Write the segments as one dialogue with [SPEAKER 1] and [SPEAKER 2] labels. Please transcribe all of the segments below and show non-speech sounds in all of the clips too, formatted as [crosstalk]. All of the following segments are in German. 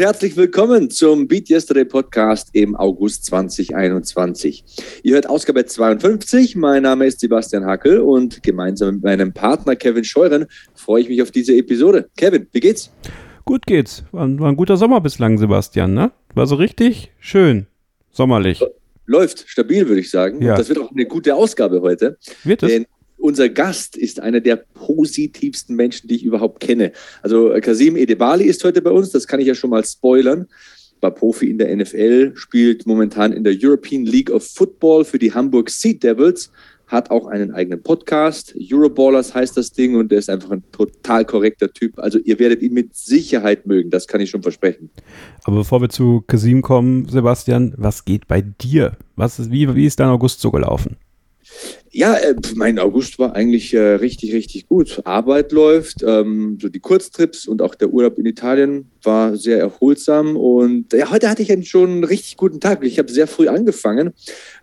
[SPEAKER 1] herzlich willkommen zum Beat Yesterday Podcast im August 2021. Ihr hört Ausgabe 52. Mein Name ist Sebastian Hackel und gemeinsam mit meinem Partner Kevin Scheuren freue ich mich auf diese Episode. Kevin, wie geht's?
[SPEAKER 2] Gut geht's. War, ein guter Sommer bislang, Sebastian, ne? War so richtig schön. Sommerlich.
[SPEAKER 1] Läuft stabil, würde ich sagen.
[SPEAKER 2] Ja.
[SPEAKER 1] Und das wird auch eine gute Ausgabe heute.
[SPEAKER 2] Wird es?
[SPEAKER 1] Denn unser Gast ist einer der positivsten Menschen, die ich überhaupt kenne. Also äh, Kasim Edebali ist heute bei uns, das kann ich ja schon mal spoilern. War Profi in der NFL, spielt momentan in der European League of Football für die Hamburg Sea Devils, hat auch einen eigenen Podcast. Euroballers heißt das Ding und der ist einfach ein total korrekter Typ. Also ihr werdet ihn mit Sicherheit mögen, das kann ich schon versprechen.
[SPEAKER 2] Aber bevor wir zu Kasim kommen, Sebastian, was geht bei dir? Was ist, wie, wie ist dein August so gelaufen?
[SPEAKER 1] Ja, äh, mein August war eigentlich äh, richtig, richtig gut. Arbeit läuft, ähm, so die Kurztrips und auch der Urlaub in Italien war sehr erholsam. Und ja, heute hatte ich einen schon einen richtig guten Tag. Ich habe sehr früh angefangen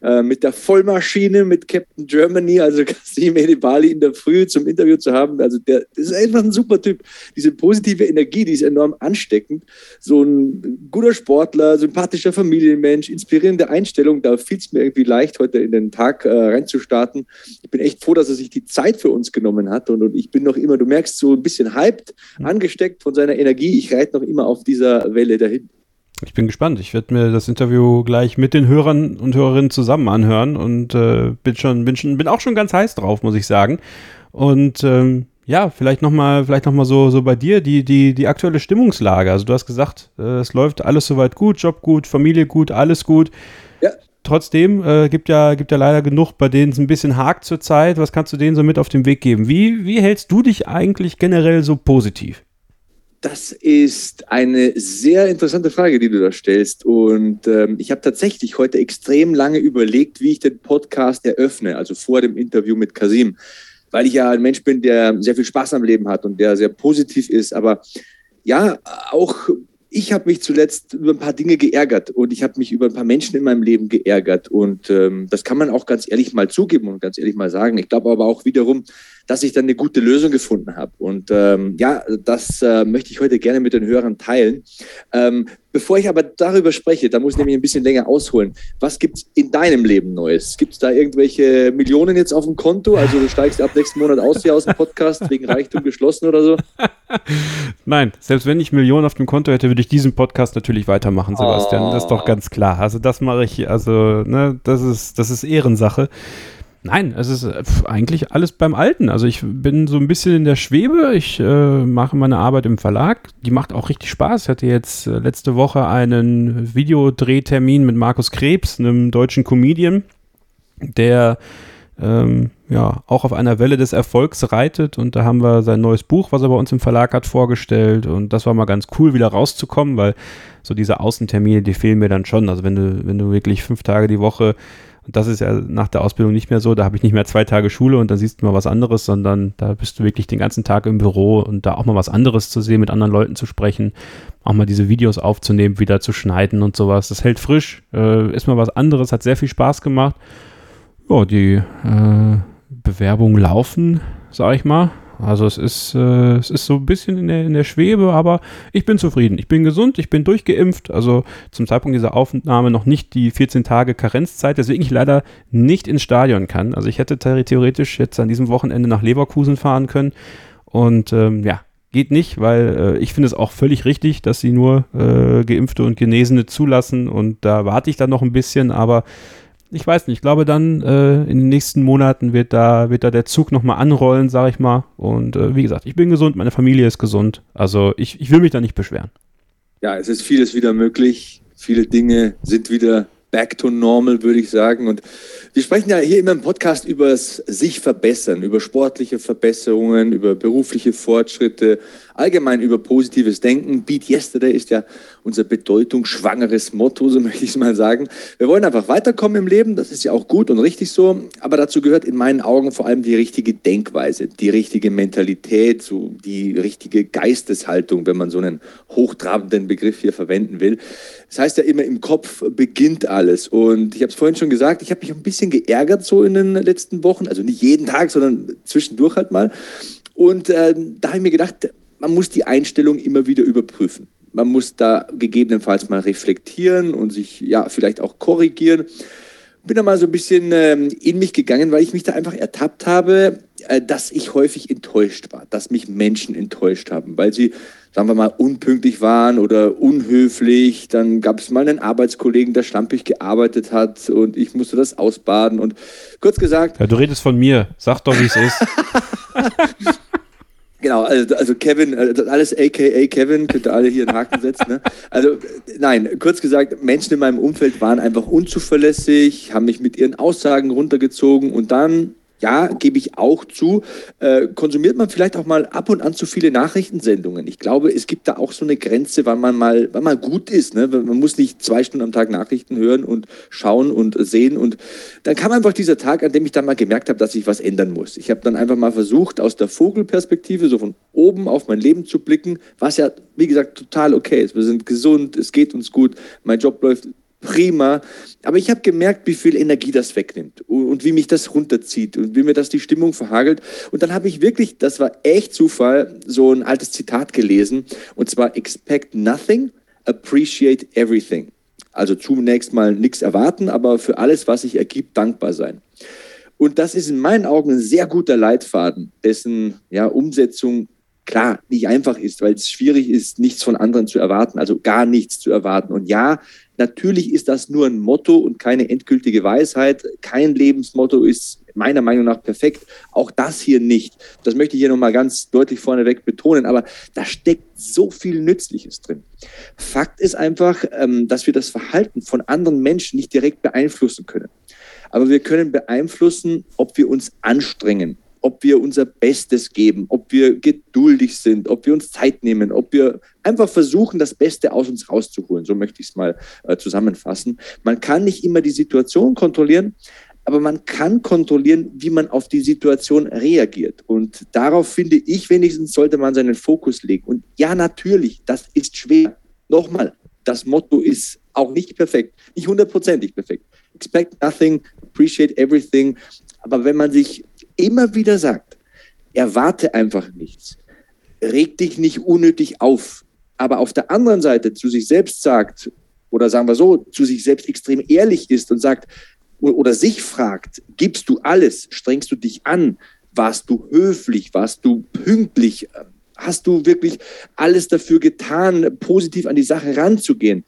[SPEAKER 1] äh, mit der Vollmaschine, mit Captain Germany, also [laughs] Kasim Edebali in der Früh zum Interview zu haben. Also der ist einfach ein super Typ. Diese positive Energie, die ist enorm ansteckend. So ein guter Sportler, sympathischer Familienmensch, inspirierende Einstellung. Da fiel es mir irgendwie leicht, heute in den Tag äh, reinzustarten. Ich bin echt froh, dass er sich die Zeit für uns genommen hat. Und, und ich bin noch immer, du merkst, so ein bisschen hyped, angesteckt von seiner Energie. Ich reite noch immer auf dieser Welle dahin.
[SPEAKER 2] Ich bin gespannt. Ich werde mir das Interview gleich mit den Hörern und Hörerinnen zusammen anhören und äh, bin schon, bin schon, bin auch schon ganz heiß drauf, muss ich sagen. Und ähm, ja, vielleicht nochmal, vielleicht noch mal so, so bei dir, die, die, die aktuelle Stimmungslage. Also du hast gesagt, äh, es läuft alles soweit gut, Job gut, Familie gut, alles gut.
[SPEAKER 1] Ja.
[SPEAKER 2] Trotzdem äh, gibt ja, gibt ja leider genug, bei denen es ein bisschen hakt zurzeit. Was kannst du denen so mit auf den Weg geben? Wie, wie hältst du dich eigentlich generell so positiv?
[SPEAKER 1] Das ist eine sehr interessante Frage, die du da stellst. Und ähm, ich habe tatsächlich heute extrem lange überlegt, wie ich den Podcast eröffne, also vor dem Interview mit Kasim, weil ich ja ein Mensch bin, der sehr viel Spaß am Leben hat und der sehr positiv ist. Aber ja, auch ich habe mich zuletzt über ein paar Dinge geärgert und ich habe mich über ein paar Menschen in meinem Leben geärgert. Und ähm, das kann man auch ganz ehrlich mal zugeben und ganz ehrlich mal sagen. Ich glaube aber auch wiederum, dass ich dann eine gute Lösung gefunden habe. Und ähm, ja, das äh, möchte ich heute gerne mit den Hörern teilen. Ähm, bevor ich aber darüber spreche, da muss ich nämlich ein bisschen länger ausholen. Was gibt es in deinem Leben Neues? Gibt es da irgendwelche Millionen jetzt auf dem Konto? Also du steigst ab nächsten Monat aus hier aus dem Podcast wegen Reichtum geschlossen oder so? [laughs]
[SPEAKER 2] Nein, selbst wenn ich Millionen auf dem Konto hätte, würde ich diesen Podcast natürlich weitermachen, Sebastian.
[SPEAKER 1] Oh.
[SPEAKER 2] Das ist doch ganz klar. Also das mache ich, also, ne, das ist, das ist Ehrensache. Nein, es ist äh, eigentlich alles beim Alten. Also ich bin so ein bisschen in der Schwebe. Ich äh, mache meine Arbeit im Verlag. Die macht auch richtig Spaß. Ich hatte jetzt äh, letzte Woche einen Videodrehtermin mit Markus Krebs, einem deutschen Comedian, der ähm, ja auch auf einer Welle des Erfolgs reitet. Und da haben wir sein neues Buch, was er bei uns im Verlag hat, vorgestellt. Und das war mal ganz cool, wieder rauszukommen, weil so diese Außentermine, die fehlen mir dann schon. Also wenn du, wenn du wirklich fünf Tage die Woche und das ist ja nach der Ausbildung nicht mehr so. Da habe ich nicht mehr zwei Tage Schule und dann siehst du mal was anderes, sondern da bist du wirklich den ganzen Tag im Büro und da auch mal was anderes zu sehen, mit anderen Leuten zu sprechen, auch mal diese Videos aufzunehmen, wieder zu schneiden und sowas. Das hält frisch, äh, ist mal was anderes, hat sehr viel Spaß gemacht. Ja, die äh, Bewerbungen laufen, sag ich mal. Also es ist, äh, es ist so ein bisschen in der, in der Schwebe, aber ich bin zufrieden. Ich bin gesund, ich bin durchgeimpft. Also zum Zeitpunkt dieser Aufnahme noch nicht die 14 Tage Karenzzeit, deswegen ich leider nicht ins Stadion kann. Also ich hätte the- theoretisch jetzt an diesem Wochenende nach Leverkusen fahren können. Und ähm, ja, geht nicht, weil äh, ich finde es auch völlig richtig, dass sie nur äh, Geimpfte und Genesene zulassen. Und da warte ich dann noch ein bisschen, aber ich weiß nicht, ich glaube dann äh, in den nächsten Monaten wird da, wird da der Zug nochmal anrollen, sage ich mal. Und äh, wie gesagt, ich bin gesund, meine Familie ist gesund. Also ich, ich will mich da nicht beschweren.
[SPEAKER 1] Ja, es ist vieles wieder möglich. Viele Dinge sind wieder back to normal, würde ich sagen. Und Wir sprechen ja hier immer im Podcast über sich verbessern, über sportliche Verbesserungen, über berufliche Fortschritte, allgemein über positives Denken. Beat Yesterday ist ja unser bedeutungsschwangeres Motto, so [laughs] möchte ich es mal sagen. Wir wollen einfach weiterkommen im Leben, das ist ja auch gut und richtig so, aber dazu gehört in meinen Augen vor allem die richtige Denkweise, die richtige Mentalität, so die richtige Geisteshaltung, wenn man so einen hochtrabenden Begriff hier verwenden will. Das heißt ja immer, im Kopf beginnt alles. Und ich habe es vorhin schon gesagt, ich habe mich ein bisschen geärgert so in den letzten Wochen, also nicht jeden Tag, sondern zwischendurch halt mal. Und äh, da habe ich mir gedacht, man muss die Einstellung immer wieder überprüfen. Man muss da gegebenenfalls mal reflektieren und sich ja vielleicht auch korrigieren. Bin da mal so ein bisschen ähm, in mich gegangen, weil ich mich da einfach ertappt habe, äh, dass ich häufig enttäuscht war, dass mich Menschen enttäuscht haben, weil sie, sagen wir mal, unpünktlich waren oder unhöflich. Dann gab es mal einen Arbeitskollegen, der schlampig gearbeitet hat und ich musste das ausbaden. Und kurz gesagt.
[SPEAKER 2] Ja, du redest von mir. Sag doch, wie es ist. [laughs] [laughs]
[SPEAKER 1] Genau, also, also Kevin, also alles aka Kevin, könnt ihr alle hier einen Haken setzen. Ne? Also nein, kurz gesagt, Menschen in meinem Umfeld waren einfach unzuverlässig, haben mich mit ihren Aussagen runtergezogen und dann ja, gebe ich auch zu, äh, konsumiert man vielleicht auch mal ab und an zu viele Nachrichtensendungen. Ich glaube, es gibt da auch so eine Grenze, wann man mal, wann man gut ist. Ne? Man muss nicht zwei Stunden am Tag Nachrichten hören und schauen und sehen. Und dann kam einfach dieser Tag, an dem ich dann mal gemerkt habe, dass ich was ändern muss. Ich habe dann einfach mal versucht, aus der Vogelperspektive so von oben auf mein Leben zu blicken, was ja, wie gesagt, total okay ist. Wir sind gesund, es geht uns gut, mein Job läuft prima. Aber ich habe gemerkt, wie viel Energie das wegnimmt und wie mich das runterzieht und wie mir das die Stimmung verhagelt. Und dann habe ich wirklich, das war echt Zufall, so ein altes Zitat gelesen. Und zwar, expect nothing, appreciate everything. Also zunächst mal nichts erwarten, aber für alles, was sich ergibt, dankbar sein. Und das ist in meinen Augen ein sehr guter Leitfaden, dessen ja, Umsetzung klar nicht einfach ist, weil es schwierig ist, nichts von anderen zu erwarten, also gar nichts zu erwarten. Und ja, natürlich ist das nur ein Motto und keine endgültige Weisheit. Kein Lebensmotto ist meiner Meinung nach perfekt. Auch das hier nicht. Das möchte ich hier nochmal ganz deutlich vorneweg betonen. Aber da steckt so viel Nützliches drin. Fakt ist einfach, ähm, dass wir das Verhalten von anderen Menschen nicht direkt beeinflussen können. Aber wir können beeinflussen, ob wir uns anstrengen, ob wir unser Bestes geben, ob wir geduldig sind, ob wir uns Zeit nehmen, ob wir einfach versuchen, das Beste aus uns rauszuholen. So möchte ich es mal äh, zusammenfassen. Man kann nicht immer die Situation kontrollieren, aber man kann kontrollieren, wie man auf die Situation reagiert. Und darauf finde ich wenigstens, sollte man seinen Fokus legen. Und ja, natürlich, das ist schwer. Nochmal, das Motto ist auch nicht perfekt, nicht hundertprozentig perfekt. Expect nothing, appreciate everything. Aber wenn man sich immer wieder sagt, erwarte einfach nichts, reg dich nicht unnötig auf, aber auf der anderen Seite zu sich selbst sagt, oder sagen wir so, zu sich selbst extrem ehrlich ist und sagt, oder sich fragt, gibst du alles, strengst du dich an, warst du höflich, warst du pünktlich, hast du wirklich alles dafür getan, positiv an die Sache ranzugehen,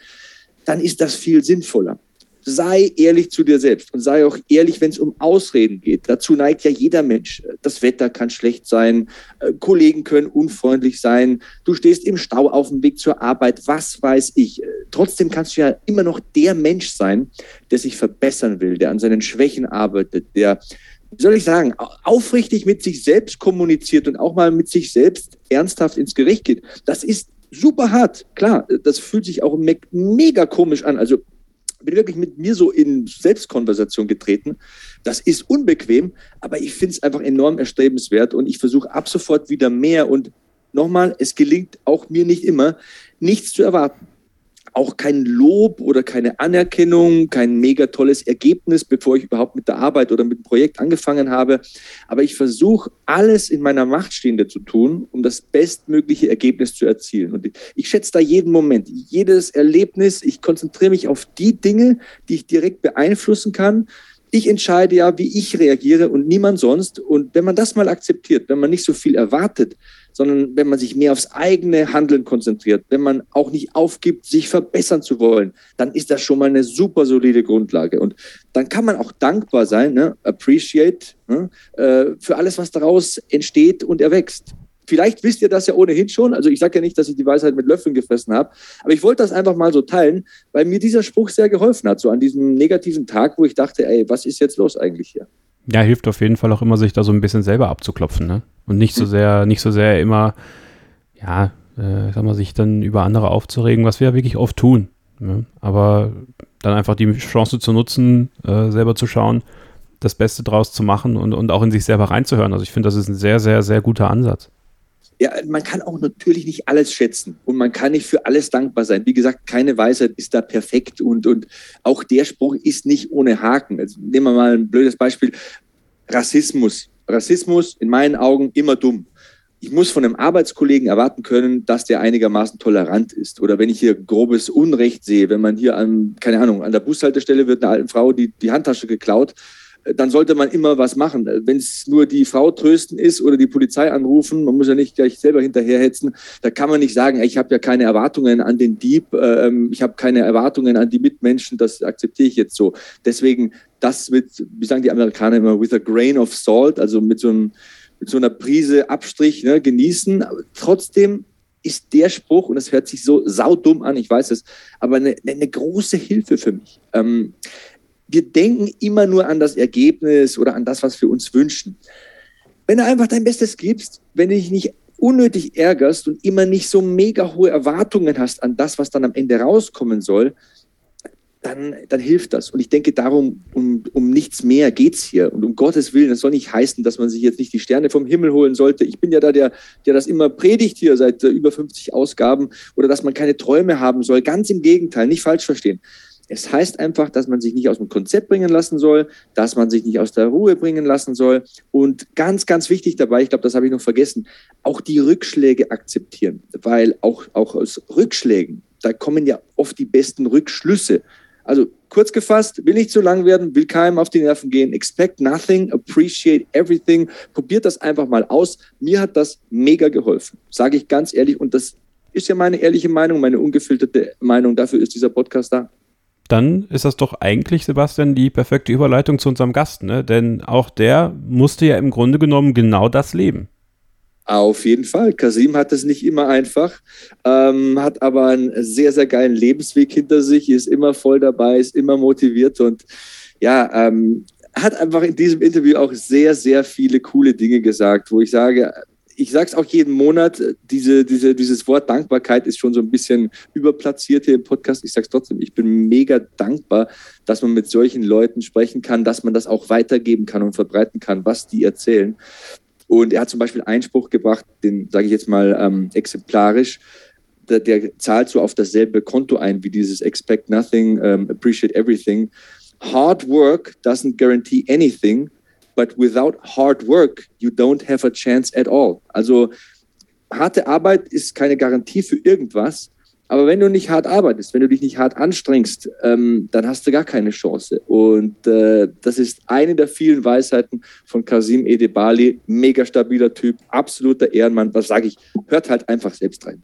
[SPEAKER 1] dann ist das viel sinnvoller sei ehrlich zu dir selbst und sei auch ehrlich, wenn es um Ausreden geht. Dazu neigt ja jeder Mensch. Das Wetter kann schlecht sein, äh, Kollegen können unfreundlich sein, du stehst im Stau auf dem Weg zur Arbeit, was weiß ich. Äh, trotzdem kannst du ja immer noch der Mensch sein, der sich verbessern will, der an seinen Schwächen arbeitet, der wie soll ich sagen, aufrichtig mit sich selbst kommuniziert und auch mal mit sich selbst ernsthaft ins Gericht geht. Das ist super hart, klar. Das fühlt sich auch mega komisch an. Also bin wirklich mit mir so in Selbstkonversation getreten. Das ist unbequem, aber ich finde es einfach enorm erstrebenswert und ich versuche ab sofort wieder mehr. Und nochmal, es gelingt auch mir nicht immer, nichts zu erwarten auch kein Lob oder keine Anerkennung, kein mega tolles Ergebnis, bevor ich überhaupt mit der Arbeit oder mit dem Projekt angefangen habe. Aber ich versuche alles in meiner Macht Stehende zu tun, um das bestmögliche Ergebnis zu erzielen. Und ich schätze da jeden Moment, jedes Erlebnis. Ich konzentriere mich auf die Dinge, die ich direkt beeinflussen kann. Ich entscheide ja, wie ich reagiere und niemand sonst. Und wenn man das mal akzeptiert, wenn man nicht so viel erwartet, sondern wenn man sich mehr aufs eigene Handeln konzentriert, wenn man auch nicht aufgibt, sich verbessern zu wollen, dann ist das schon mal eine super solide Grundlage. Und dann kann man auch dankbar sein, ne? appreciate ne? Äh, für alles, was daraus entsteht und erwächst. Vielleicht wisst ihr das ja ohnehin schon. Also ich sage ja nicht, dass ich die Weisheit mit Löffeln gefressen habe, aber ich wollte das einfach mal so teilen, weil mir dieser Spruch sehr geholfen hat, so an diesem negativen Tag, wo ich dachte, ey, was ist jetzt los eigentlich hier?
[SPEAKER 2] Ja, hilft auf jeden Fall auch immer, sich da so ein bisschen selber abzuklopfen, ne? Und nicht so hm. sehr, nicht so sehr immer, ja, äh, sag mal, sich dann über andere aufzuregen, was wir ja wirklich oft tun. Ne? Aber dann einfach die Chance zu nutzen, äh, selber zu schauen, das Beste draus zu machen und, und auch in sich selber reinzuhören. Also ich finde, das ist ein sehr, sehr, sehr guter Ansatz.
[SPEAKER 1] Ja, man kann auch natürlich nicht alles schätzen und man kann nicht für alles dankbar sein. Wie gesagt, keine Weisheit ist da perfekt und, und auch der Spruch ist nicht ohne Haken. Also nehmen wir mal ein blödes Beispiel. Rassismus. Rassismus in meinen Augen immer dumm ich muss von einem Arbeitskollegen erwarten können, dass der einigermaßen tolerant ist. Oder wenn ich hier grobes Unrecht sehe, wenn man hier an, keine Ahnung, an der Bushaltestelle wird einer alten Frau die, die Handtasche geklaut, dann sollte man immer was machen. Wenn es nur die Frau trösten ist oder die Polizei anrufen, man muss ja nicht gleich selber hinterherhetzen, da kann man nicht sagen, ich habe ja keine Erwartungen an den Dieb, äh, ich habe keine Erwartungen an die Mitmenschen, das akzeptiere ich jetzt so. Deswegen das mit, wie sagen die Amerikaner immer, with a grain of salt, also mit so einem mit so einer Prise Abstrich ne, genießen. Aber trotzdem ist der Spruch, und das hört sich so saudumm an, ich weiß es, aber eine, eine große Hilfe für mich. Ähm, wir denken immer nur an das Ergebnis oder an das, was wir uns wünschen. Wenn du einfach dein Bestes gibst, wenn du dich nicht unnötig ärgerst und immer nicht so mega hohe Erwartungen hast an das, was dann am Ende rauskommen soll, dann, dann hilft das. Und ich denke, darum, um, um nichts mehr geht es hier. Und um Gottes Willen, das soll nicht heißen, dass man sich jetzt nicht die Sterne vom Himmel holen sollte. Ich bin ja da der, der das immer predigt hier seit äh, über 50 Ausgaben oder dass man keine Träume haben soll. Ganz im Gegenteil, nicht falsch verstehen. Es heißt einfach, dass man sich nicht aus dem Konzept bringen lassen soll, dass man sich nicht aus der Ruhe bringen lassen soll. Und ganz, ganz wichtig dabei, ich glaube, das habe ich noch vergessen, auch die Rückschläge akzeptieren. Weil auch, auch aus Rückschlägen, da kommen ja oft die besten Rückschlüsse. Also kurz gefasst, will nicht zu lang werden, will keinem auf die Nerven gehen. Expect nothing, appreciate everything. Probiert das einfach mal aus. Mir hat das mega geholfen, sage ich ganz ehrlich. Und das ist ja meine ehrliche Meinung, meine ungefilterte Meinung. Dafür ist dieser Podcast da.
[SPEAKER 2] Dann ist das doch eigentlich, Sebastian, die perfekte Überleitung zu unserem Gast, ne? Denn auch der musste ja im Grunde genommen genau das leben.
[SPEAKER 1] Auf jeden Fall. Kasim hat es nicht immer einfach, ähm, hat aber einen sehr, sehr geilen Lebensweg hinter sich, ist immer voll dabei, ist immer motiviert und ja, ähm, hat einfach in diesem Interview auch sehr, sehr viele coole Dinge gesagt, wo ich sage, ich sage es auch jeden Monat, diese, diese, dieses Wort Dankbarkeit ist schon so ein bisschen überplatziert hier im Podcast. Ich sage es trotzdem, ich bin mega dankbar, dass man mit solchen Leuten sprechen kann, dass man das auch weitergeben kann und verbreiten kann, was die erzählen. Und er hat zum Beispiel Einspruch gebracht, den sage ich jetzt mal ähm, exemplarisch, der, der, zahlt so auf dasselbe Konto ein wie dieses Expect Nothing, um, Appreciate Everything. Hard work doesn't guarantee anything, but without hard work, you don't have a chance at all. Also harte Arbeit ist keine Garantie für irgendwas, aber wenn du nicht hart arbeitest, wenn du dich nicht hart anstrengst, ähm, dann hast du gar keine Chance. Und äh, das ist eine der vielen Weisheiten von Kasim Edebali. Mega stabiler Typ, absoluter Ehrenmann. Was sage ich? Hört halt einfach selbst rein.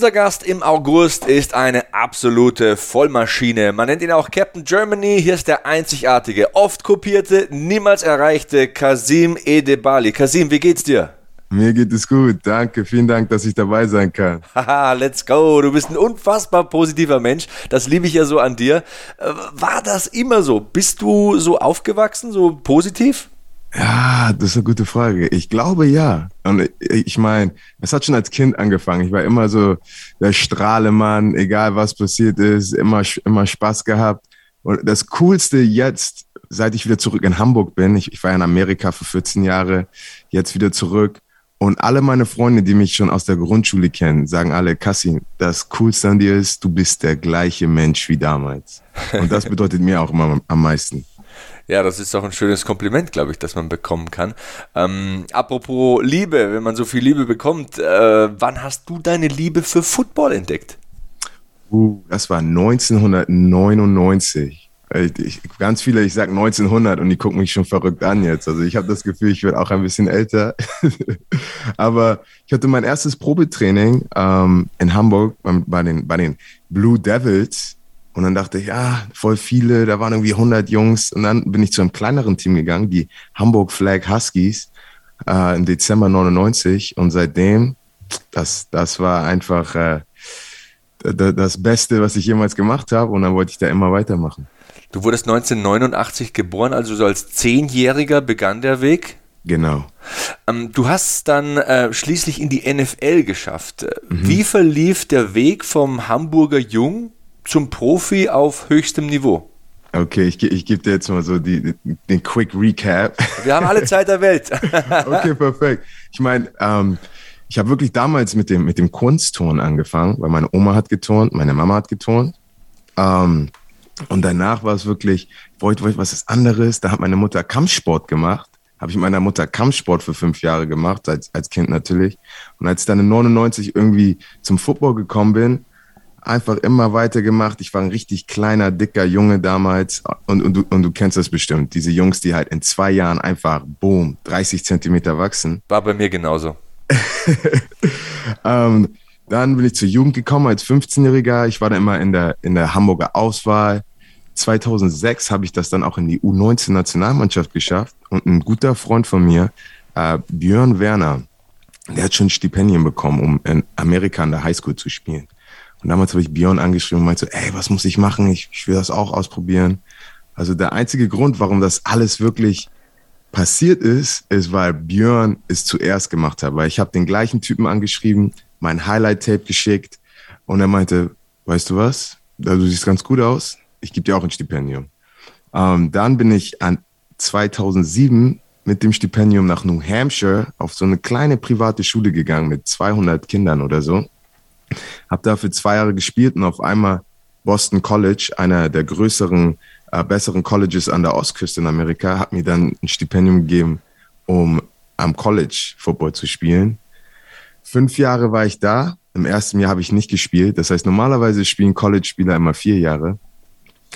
[SPEAKER 3] Unser Gast im August ist eine absolute Vollmaschine. Man nennt ihn auch Captain Germany. Hier ist der einzigartige, oft kopierte, niemals erreichte Kasim Edebali. Kasim, wie geht's dir?
[SPEAKER 4] Mir geht es gut, danke. Vielen Dank, dass ich dabei sein kann. [laughs]
[SPEAKER 3] Haha, let's go. Du bist ein unfassbar positiver Mensch. Das liebe ich ja so an dir. Äh, war das immer so? Bist du so aufgewachsen, so positiv?
[SPEAKER 4] Ja, das ist eine gute Frage. Ich glaube ja. Und ich meine, es hat schon als Kind angefangen. Ich war immer so der Strahlemann, egal was passiert ist, immer, immer Spaß gehabt. Und das Coolste jetzt, seit ich wieder zurück in Hamburg bin, ich, ich war in Amerika für 14 Jahre, jetzt wieder zurück. Und alle meine Freunde, die mich schon aus der Grundschule kennen, sagen alle, Cassi, das Coolste an dir ist, du bist der gleiche Mensch wie damals. Und das bedeutet mir auch immer am meisten.
[SPEAKER 3] Ja, das ist doch ein schönes Kompliment, glaube ich, das man bekommen kann. Ähm, apropos Liebe, wenn man so viel Liebe bekommt, äh, wann hast du deine Liebe für Football entdeckt?
[SPEAKER 4] Uh, das war 1999. Ich, ich, ganz viele, ich sage 1900 und die gucken mich schon verrückt an jetzt. Also ich habe das Gefühl, ich werde auch ein bisschen älter. [laughs] Aber ich hatte mein erstes Probetraining ähm, in Hamburg bei den, bei den Blue Devils. Und dann dachte ich, ja, voll viele, da waren irgendwie 100 Jungs. Und dann bin ich zu einem kleineren Team gegangen, die Hamburg Flag Huskies äh, im Dezember 99. Und seitdem, das, das war einfach äh, das Beste, was ich jemals gemacht habe. Und dann wollte ich da immer weitermachen.
[SPEAKER 3] Du wurdest 1989 geboren, also so als Zehnjähriger begann der Weg.
[SPEAKER 4] Genau.
[SPEAKER 3] Ähm, du hast dann äh, schließlich in die NFL geschafft. Mhm. Wie verlief der Weg vom Hamburger Jung zum Profi auf höchstem Niveau?
[SPEAKER 4] Okay, ich, ich gebe dir jetzt mal so die, den Quick Recap.
[SPEAKER 3] Wir haben alle Zeit der Welt. [laughs]
[SPEAKER 4] okay, perfekt. Ich meine, ähm, ich habe wirklich damals mit dem, mit dem Kunstturnen angefangen, weil meine Oma hat geturnt, meine Mama hat geturnt. Ähm, und danach war es wirklich, ich wollte, wollte was anderes. Da hat meine Mutter Kampfsport gemacht. Habe ich mit meiner Mutter Kampfsport für fünf Jahre gemacht, als, als Kind natürlich. Und als ich dann in 99 irgendwie zum Football gekommen bin, einfach immer weitergemacht. Ich war ein richtig kleiner, dicker Junge damals. Und, und, du, und du kennst das bestimmt. Diese Jungs, die halt in zwei Jahren einfach, boom, 30 Zentimeter wachsen.
[SPEAKER 3] War bei mir genauso. [laughs]
[SPEAKER 4] ähm, dann bin ich zur Jugend gekommen als 15-Jähriger. Ich war da immer in der, in der Hamburger Auswahl. 2006 habe ich das dann auch in die U19-Nationalmannschaft geschafft. Und ein guter Freund von mir, äh, Björn Werner, der hat schon ein Stipendium bekommen, um in Amerika an der Highschool zu spielen. Und damals habe ich Björn angeschrieben und meinte so, ey, was muss ich machen? Ich, ich will das auch ausprobieren. Also der einzige Grund, warum das alles wirklich passiert ist, ist, weil Björn es zuerst gemacht hat. Weil ich habe den gleichen Typen angeschrieben, mein Highlight-Tape geschickt und er meinte, weißt du was, du siehst ganz gut aus, ich gebe dir auch ein Stipendium. Ähm, dann bin ich an 2007 mit dem Stipendium nach New Hampshire auf so eine kleine private Schule gegangen mit 200 Kindern oder so. Hab da für zwei Jahre gespielt und auf einmal Boston College, einer der größeren, äh, besseren Colleges an der Ostküste in Amerika, hat mir dann ein Stipendium gegeben, um am College Football zu spielen. Fünf Jahre war ich da. Im ersten Jahr habe ich nicht gespielt. Das heißt, normalerweise spielen College-Spieler immer vier Jahre.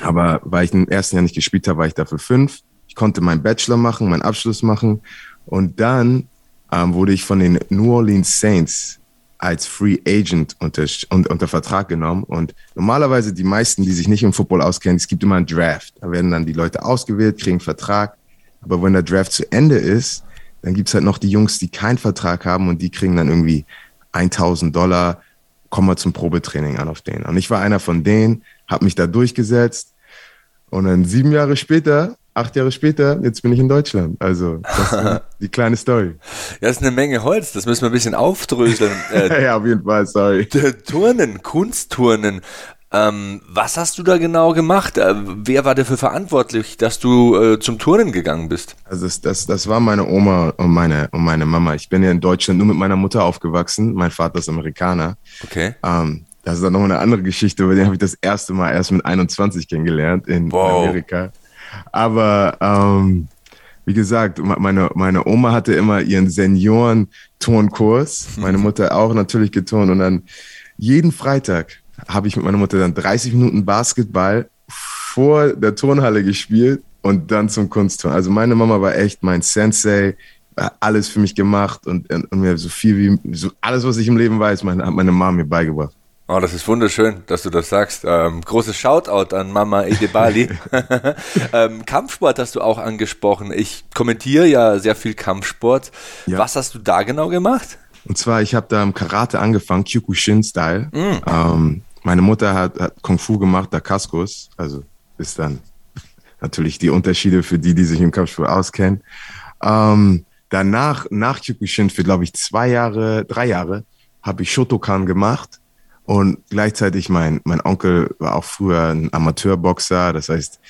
[SPEAKER 4] Aber weil ich im ersten Jahr nicht gespielt habe, war ich dafür fünf. Ich konnte meinen Bachelor machen, meinen Abschluss machen. Und dann ähm, wurde ich von den New Orleans Saints als Free Agent unter, unter Vertrag genommen. Und normalerweise die meisten, die sich nicht im Football auskennen, es gibt immer einen Draft. Da werden dann die Leute ausgewählt, kriegen einen Vertrag. Aber wenn der Draft zu Ende ist, dann gibt es halt noch die Jungs, die keinen Vertrag haben und die kriegen dann irgendwie 1000 Dollar, kommen wir zum Probetraining an auf denen. Und ich war einer von denen, habe mich da durchgesetzt. Und dann sieben Jahre später, acht Jahre später, jetzt bin ich in Deutschland. Also, das ist [laughs] die kleine Story.
[SPEAKER 3] Ja, das ist eine Menge Holz, das müssen wir ein bisschen aufdröseln. [laughs]
[SPEAKER 4] Äh, ja, auf jeden Fall, sorry. [laughs]
[SPEAKER 3] Turnen, Kunstturnen. Ähm, was hast du da genau gemacht? Äh, wer war dafür verantwortlich, dass du äh, zum Turnen gegangen bist?
[SPEAKER 4] Also das, das, das war meine Oma und meine, und meine Mama. Ich bin ja in Deutschland nur mit meiner Mutter aufgewachsen. Mein Vater ist Amerikaner.
[SPEAKER 3] Okay.
[SPEAKER 4] Ähm, das ist dann nochmal eine andere Geschichte, weil den habe ich das erste Mal erst mit 21 kennengelernt in wow. Amerika. Aber ähm, wie gesagt, meine, meine Oma hatte immer ihren Senioren-Turnkurs, meine Mutter auch natürlich geturnt und dann jeden Freitag habe ich mit meiner Mutter dann 30 Minuten Basketball vor der Turnhalle gespielt und dann zum Kunstturnen. Also meine Mama war echt mein Sensei, alles für mich gemacht und, und, mir so viel wie, so alles, was ich im Leben weiß, meine, hat meine Mama mir beigebracht.
[SPEAKER 3] Oh, das ist wunderschön, dass du das sagst. Ähm, großes Shoutout an Mama Edebali. [laughs] [laughs] ähm, Kampfsport hast du auch angesprochen. Ich kommentiere ja sehr viel Kampfsport. Ja. Was hast du da genau gemacht?
[SPEAKER 4] Und zwar, ich habe da im Karate angefangen, Kyokushin-Style. Mm. Ähm, meine Mutter hat, hat Kung Fu gemacht, da Kaskus. Also ist dann natürlich die Unterschiede für die, die sich im Kampfsport auskennen. Ähm, danach, nach Kyokushin, für glaube ich zwei Jahre, drei Jahre, habe ich Shotokan gemacht. Und gleichzeitig mein, mein Onkel war auch früher ein Amateurboxer. Das heißt,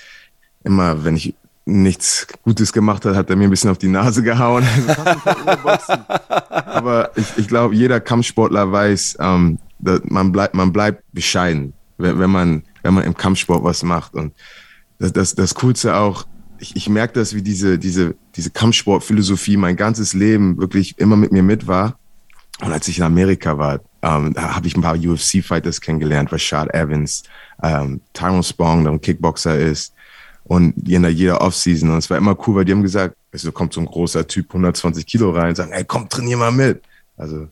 [SPEAKER 4] immer wenn ich nichts Gutes gemacht hat, hat er mir ein bisschen auf die Nase gehauen. [laughs] Aber ich, ich glaube, jeder Kampfsportler weiß, ähm, man, bleibt, man bleibt bescheiden, wenn, wenn, man, wenn man im Kampfsport was macht. Und das, das, das Coolste auch, ich, ich merke das, wie diese, diese, diese Kampfsportphilosophie mein ganzes Leben wirklich immer mit mir mit war. Und als ich in Amerika war, ähm, da habe ich ein paar UFC-Fighters kennengelernt, Rashad Evans, ähm, Tyrone Spong, der ein Kickboxer ist, und jeder, jeder Offseason. Und es war immer cool, weil die haben gesagt, es kommt so ein großer Typ, 120 Kilo rein, und sagen, ey, komm, trainier mal mit. Also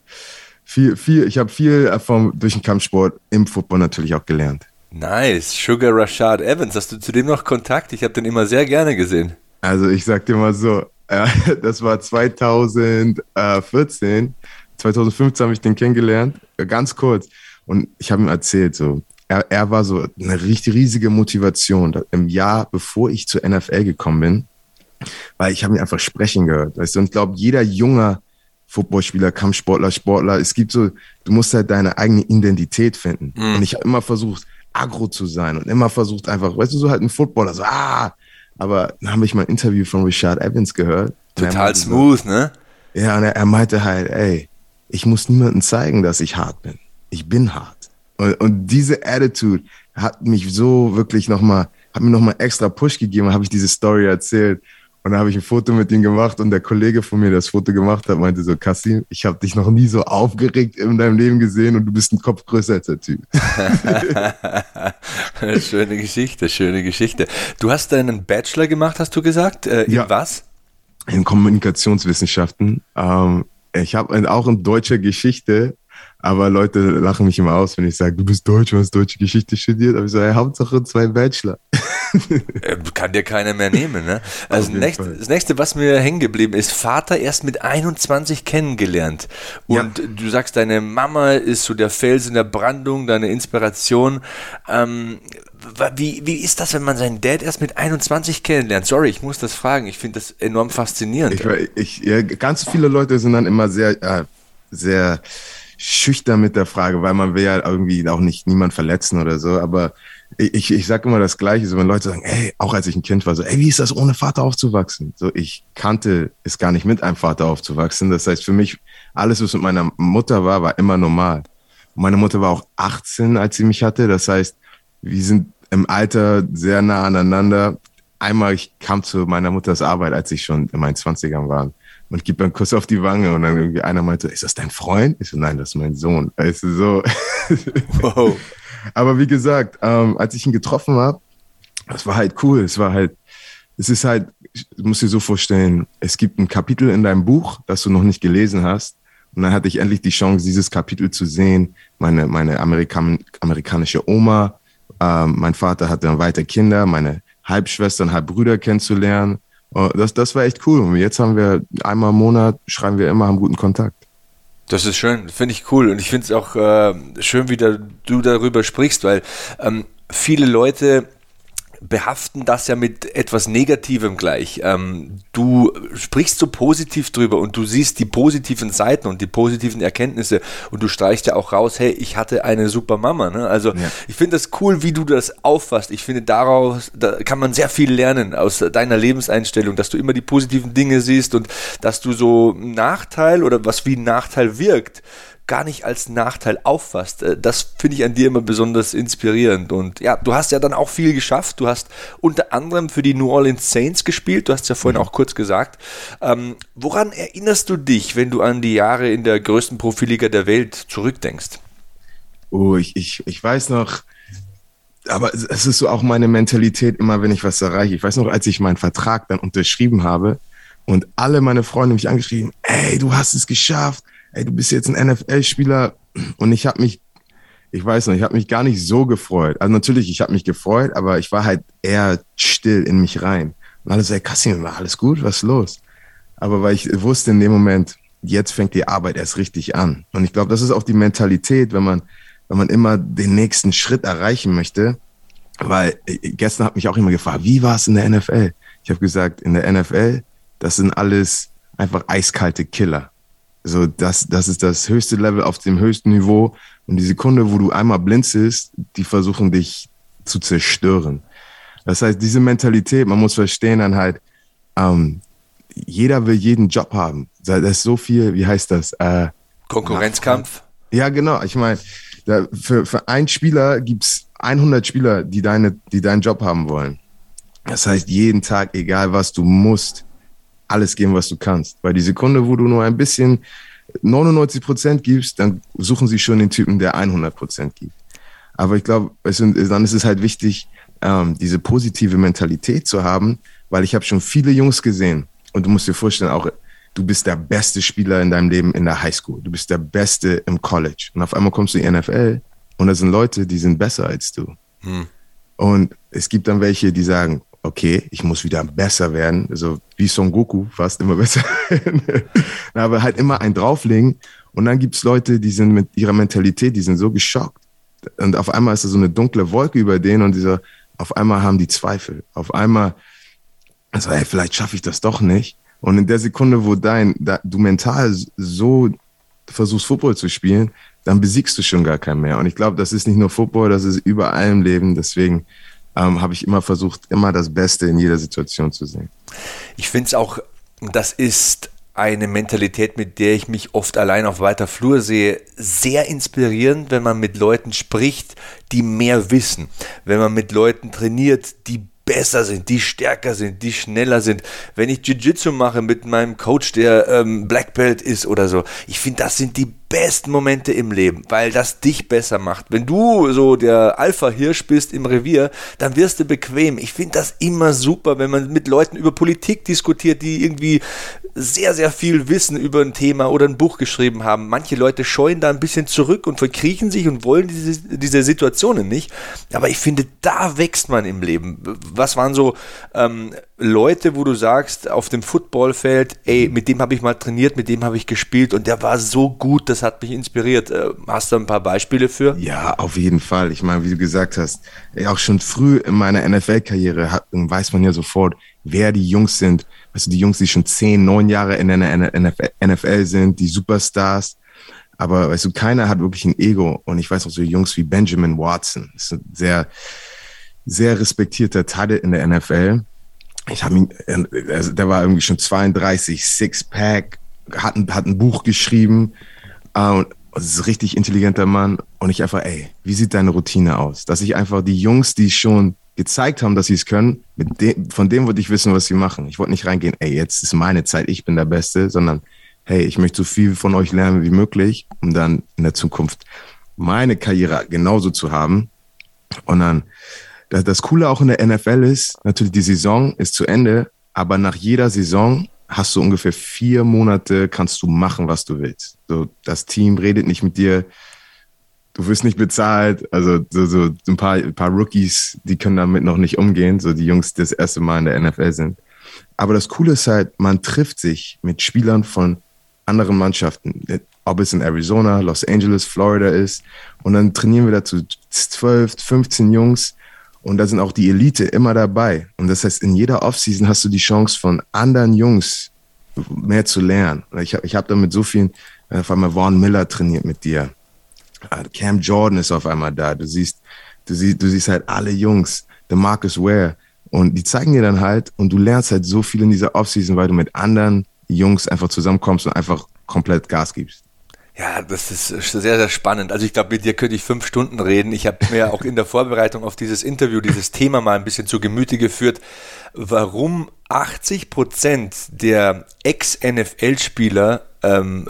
[SPEAKER 4] viel, viel, ich habe viel vom, durch den Kampfsport im Football natürlich auch gelernt.
[SPEAKER 1] Nice. Sugar Rashad Evans, hast du zu dem noch Kontakt? Ich habe den immer sehr gerne gesehen.
[SPEAKER 4] Also ich sag dir mal so, äh, [laughs] das war 2014. 2015 habe ich den kennengelernt, äh, ganz kurz. Und ich habe ihm erzählt, so, er, er war so eine richtig riesige Motivation im Jahr, bevor ich zur NFL gekommen bin, weil ich habe ihn einfach sprechen gehört. Weißt du? Und ich glaube, jeder junger Footballspieler, Kampfsportler, Sportler, es gibt so, du musst halt deine eigene Identität finden. Mhm. Und ich habe immer versucht, agro zu sein und immer versucht einfach, weißt du, so halt ein Footballer, so, ah, aber dann habe ich mal ein Interview von Richard Evans gehört.
[SPEAKER 1] Total smooth, so, ne?
[SPEAKER 4] Ja, und er, er meinte halt, ey, ich muss niemandem zeigen, dass ich hart bin. Ich bin hart. Und, und diese Attitude hat mich so wirklich nochmal, hat mir nochmal extra Push gegeben, habe ich diese Story erzählt. Und dann habe ich ein Foto mit ihm gemacht und der Kollege von mir, der das Foto gemacht hat, meinte so, Kassim, ich habe dich noch nie so aufgeregt in deinem Leben gesehen und du bist ein Kopf größer als der Typ. [laughs]
[SPEAKER 1] schöne Geschichte, schöne Geschichte. Du hast deinen Bachelor gemacht, hast du gesagt? Äh, in ja, was?
[SPEAKER 4] In Kommunikationswissenschaften. Ähm, ich habe auch in deutscher Geschichte aber Leute lachen mich immer aus, wenn ich sage, du bist Deutsch, du hast deutsche Geschichte studiert. Aber ich sage, hey, Hauptsache zwei Bachelor. [laughs]
[SPEAKER 1] Äh, kann dir keiner mehr nehmen, ne? Also nächste, das nächste, was mir hängen geblieben ist, Vater erst mit 21 kennengelernt. Und ja. du sagst, deine Mama ist so der Fels in der Brandung, deine Inspiration. Ähm, wie, wie ist das, wenn man seinen Dad erst mit 21 kennenlernt? Sorry, ich muss das fragen. Ich finde das enorm faszinierend.
[SPEAKER 4] Ich, ich, ganz viele Leute sind dann immer sehr, äh, sehr schüchtern mit der Frage, weil man will ja irgendwie auch nicht niemand verletzen oder so. Aber ich, ich sage immer das Gleiche, so wenn Leute sagen, ey, auch als ich ein Kind war, so, ey, wie ist das ohne Vater aufzuwachsen? So, ich kannte es gar nicht mit einem Vater aufzuwachsen. Das heißt, für mich, alles, was mit meiner Mutter war, war immer normal. Meine Mutter war auch 18, als sie mich hatte. Das heißt, wir sind im Alter sehr nah aneinander. Einmal, ich kam zu meiner Mutters Arbeit, als ich schon in meinen 20ern war und gibt einen Kuss auf die Wange und dann irgendwie einer meinte, ist das dein Freund? Ich so, nein, das ist mein Sohn. Weißt du, so. [laughs] Wow. Aber wie gesagt, ähm, als ich ihn getroffen habe, das war halt cool. Es war halt, es ist halt, ich muss dir so vorstellen, es gibt ein Kapitel in deinem Buch, das du noch nicht gelesen hast. Und dann hatte ich endlich die Chance, dieses Kapitel zu sehen. Meine, meine Amerikan amerikanische Oma, ähm, mein Vater hatte dann weiter Kinder, meine Halbschwestern, Halbbrüder kennenzulernen. Oh, das, das war echt cool. Und jetzt haben wir einmal im Monat, schreiben wir immer, haben guten Kontakt.
[SPEAKER 1] Das ist schön, finde ich cool. Und ich finde es auch äh, schön, wie da, du darüber sprichst, weil ähm, viele Leute behaften das ja mit etwas Negativem gleich. Ähm, du sprichst so positiv drüber und du siehst die positiven Seiten und die positiven Erkenntnisse und du streichst ja auch raus, hey, ich hatte eine super Mama. Ne? Also ja. ich finde das cool, wie du das auffasst. Ich finde daraus, da kann man sehr viel lernen aus deiner Lebenseinstellung, dass du immer die positiven Dinge siehst und dass du so Nachteil oder was wie ein Nachteil wirkt, gar nicht als Nachteil auffasst. Äh, das finde ich an dir immer besonders inspirierend. Und ja, du hast ja dann auch viel geschafft. Du hast unter anderem für die New Orleans Saints gespielt. Du hast es ja vorhin mhm. auch kurz gesagt. Ähm, woran erinnerst du dich, wenn du an die Jahre in der größten Profiliga der Welt zurückdenkst?
[SPEAKER 4] Oh, ich, ich, ich weiß noch, aber es ist so auch meine Mentalität immer, wenn ich was erreiche. Ich weiß noch, als ich meinen Vertrag dann unterschrieben habe und alle meine Freunde mich angeschrieben, ey, du hast es geschafft, ey, du bist jetzt ein NFL-Spieler und ich habe mich, ich weiß noch, ich habe mich gar nicht so gefreut. Also natürlich, ich habe mich gefreut, aber ich war halt eher still in mich rein. Und alle so, ey, Kassim, alles gut? Was ist los? Aber weil ich wusste in dem Moment, jetzt fängt die Arbeit erst richtig an. Und ich glaube, das ist auch die Mentalität, wenn man, wenn man immer den nächsten Schritt erreichen möchte. Weil äh, gestern hat mich auch immer gefragt, wie war es in der NFL? Ich habe gesagt, in der NFL, das sind alles einfach eiskalte Killer. So, das, das ist das höchste Level auf dem höchsten Niveau. Und die Sekunde, wo du einmal blinzelst, die versuchen dich zu zerstören. Das heißt, diese Mentalität, man muss verstehen dann halt, ähm, jeder will jeden Job haben. Da ist so viel, wie heißt das? Äh,
[SPEAKER 1] Konkurrenzkampf?
[SPEAKER 4] Ja, genau. Ich meine, für, für einen Spieler gibt's 100 Spieler, die, deine, die deinen Job haben wollen. Das heißt, jeden Tag, egal was du musst, alles geben, was du kannst. Weil die Sekunde, wo du nur ein bisschen 99 Prozent gibst, dann suchen sie schon den Typen, der 100 Prozent gibt. Aber ich glaube, dann ist es halt wichtig, ähm, diese positive Mentalität zu haben, weil ich habe schon viele Jungs gesehen und du musst dir vorstellen, auch du bist der beste Spieler in deinem Leben in der Highschool, du bist der Beste im College und auf einmal kommst du in die NFL und da sind Leute, die sind besser als du. Hm. Und es gibt dann welche, die sagen, okay, ich muss wieder besser werden, also wie Son Goku, fast immer [laughs] besser. Aber halt immer ein drauflegen und dann gibt es Leute, die sind mit ihrer Mentalität, die sind so geschockt. Und auf einmal ist da so eine dunkle Wolke über denen und dieser, auf einmal haben die Zweifel. Auf einmal, also, hey, vielleicht schaffe ich das doch nicht. Und in der Sekunde, wo dein, da, du mental so versuchst, Football zu spielen, dann besiegst du schon gar keinen mehr. Und ich glaube, das ist nicht nur Football, das ist überall im Leben. Deswegen ähm, habe ich immer versucht, immer das Beste in jeder Situation zu sehen.
[SPEAKER 1] Ich finde es auch, das ist eine Mentalität, mit der ich mich oft allein auf weiter Flur sehe, sehr inspirierend, wenn man mit Leuten spricht, die mehr wissen, wenn man mit Leuten trainiert, die besser sind, die stärker sind, die schneller sind. Wenn ich Jiu-Jitsu mache mit meinem Coach, der ähm, Black Belt ist oder so, ich finde, das sind die besten Momente im Leben, weil das dich besser macht. Wenn du so der Alpha-Hirsch bist im Revier, dann wirst du bequem. Ich finde das immer super, wenn man mit Leuten über Politik diskutiert, die irgendwie sehr, sehr viel Wissen über ein Thema oder ein Buch geschrieben haben. Manche Leute scheuen da ein bisschen zurück und verkriechen sich und wollen diese, diese Situationen nicht. Aber ich finde, da wächst man im Leben. Was waren so ähm, Leute, wo du sagst, auf dem Footballfeld, ey, mit dem habe ich mal trainiert, mit dem habe ich gespielt und der war so gut, hat mich inspiriert. Äh, hast du ein paar Beispiele für?
[SPEAKER 4] Ja, auf jeden Fall. Ich meine, wie du gesagt hast, ey, auch schon früh in meiner NFL-Karriere weiß man ja sofort, wer die Jungs sind, weißt du, die Jungs, die schon zehn, neun Jahre in der NFL sind, die Superstars. Aber weißt du, keiner hat wirklich ein Ego. Und ich weiß auch so Jungs wie Benjamin Watson, das ist ein sehr, sehr respektierter Teil in der NFL. Ich habe ihn, also der war irgendwie schon 32, Sixpack, hat hat ein Buch geschrieben. Und das ist richtig intelligenter Mann. Und ich einfach, ey, wie sieht deine Routine aus? Dass ich einfach die Jungs, die schon gezeigt haben, dass sie es können, mit dem, von dem wollte ich wissen, was sie machen. Ich wollte nicht reingehen, ey, jetzt ist meine Zeit, ich bin der Beste, sondern hey, ich möchte so viel von euch lernen wie möglich, um dann in der Zukunft meine Karriere genauso zu haben. Und dann, das, das Coole auch in der NFL ist, natürlich die Saison ist zu Ende, aber nach jeder Saison hast du ungefähr vier Monate, kannst du machen, was du willst. So, das Team redet nicht mit dir, du wirst nicht bezahlt. Also so, so ein, paar, ein paar Rookies, die können damit noch nicht umgehen, so die Jungs, die das erste Mal in der NFL sind. Aber das Coole ist halt, man trifft sich mit Spielern von anderen Mannschaften, ob es in Arizona, Los Angeles, Florida ist. Und dann trainieren wir dazu 12, 15 Jungs. Und da sind auch die Elite immer dabei. Und das heißt, in jeder Offseason hast du die Chance von anderen Jungs mehr zu lernen. Ich habe ich hab da mit so vielen, äh, auf einmal Vaughn Miller trainiert mit dir. Ah, Cam Jordan ist auf einmal da. Du siehst, du siehst, du siehst halt alle Jungs, der Marcus Ware. Und die zeigen dir dann halt und du lernst halt so viel in dieser Offseason, weil du mit anderen Jungs einfach zusammenkommst und einfach komplett Gas gibst.
[SPEAKER 1] Ja, das ist sehr, sehr spannend. Also ich glaube, mit dir könnte ich fünf Stunden reden. Ich habe mir [laughs] auch in der Vorbereitung auf dieses Interview dieses Thema mal ein bisschen zu Gemüte geführt, warum 80 Prozent der Ex-NFL-Spieler ähm,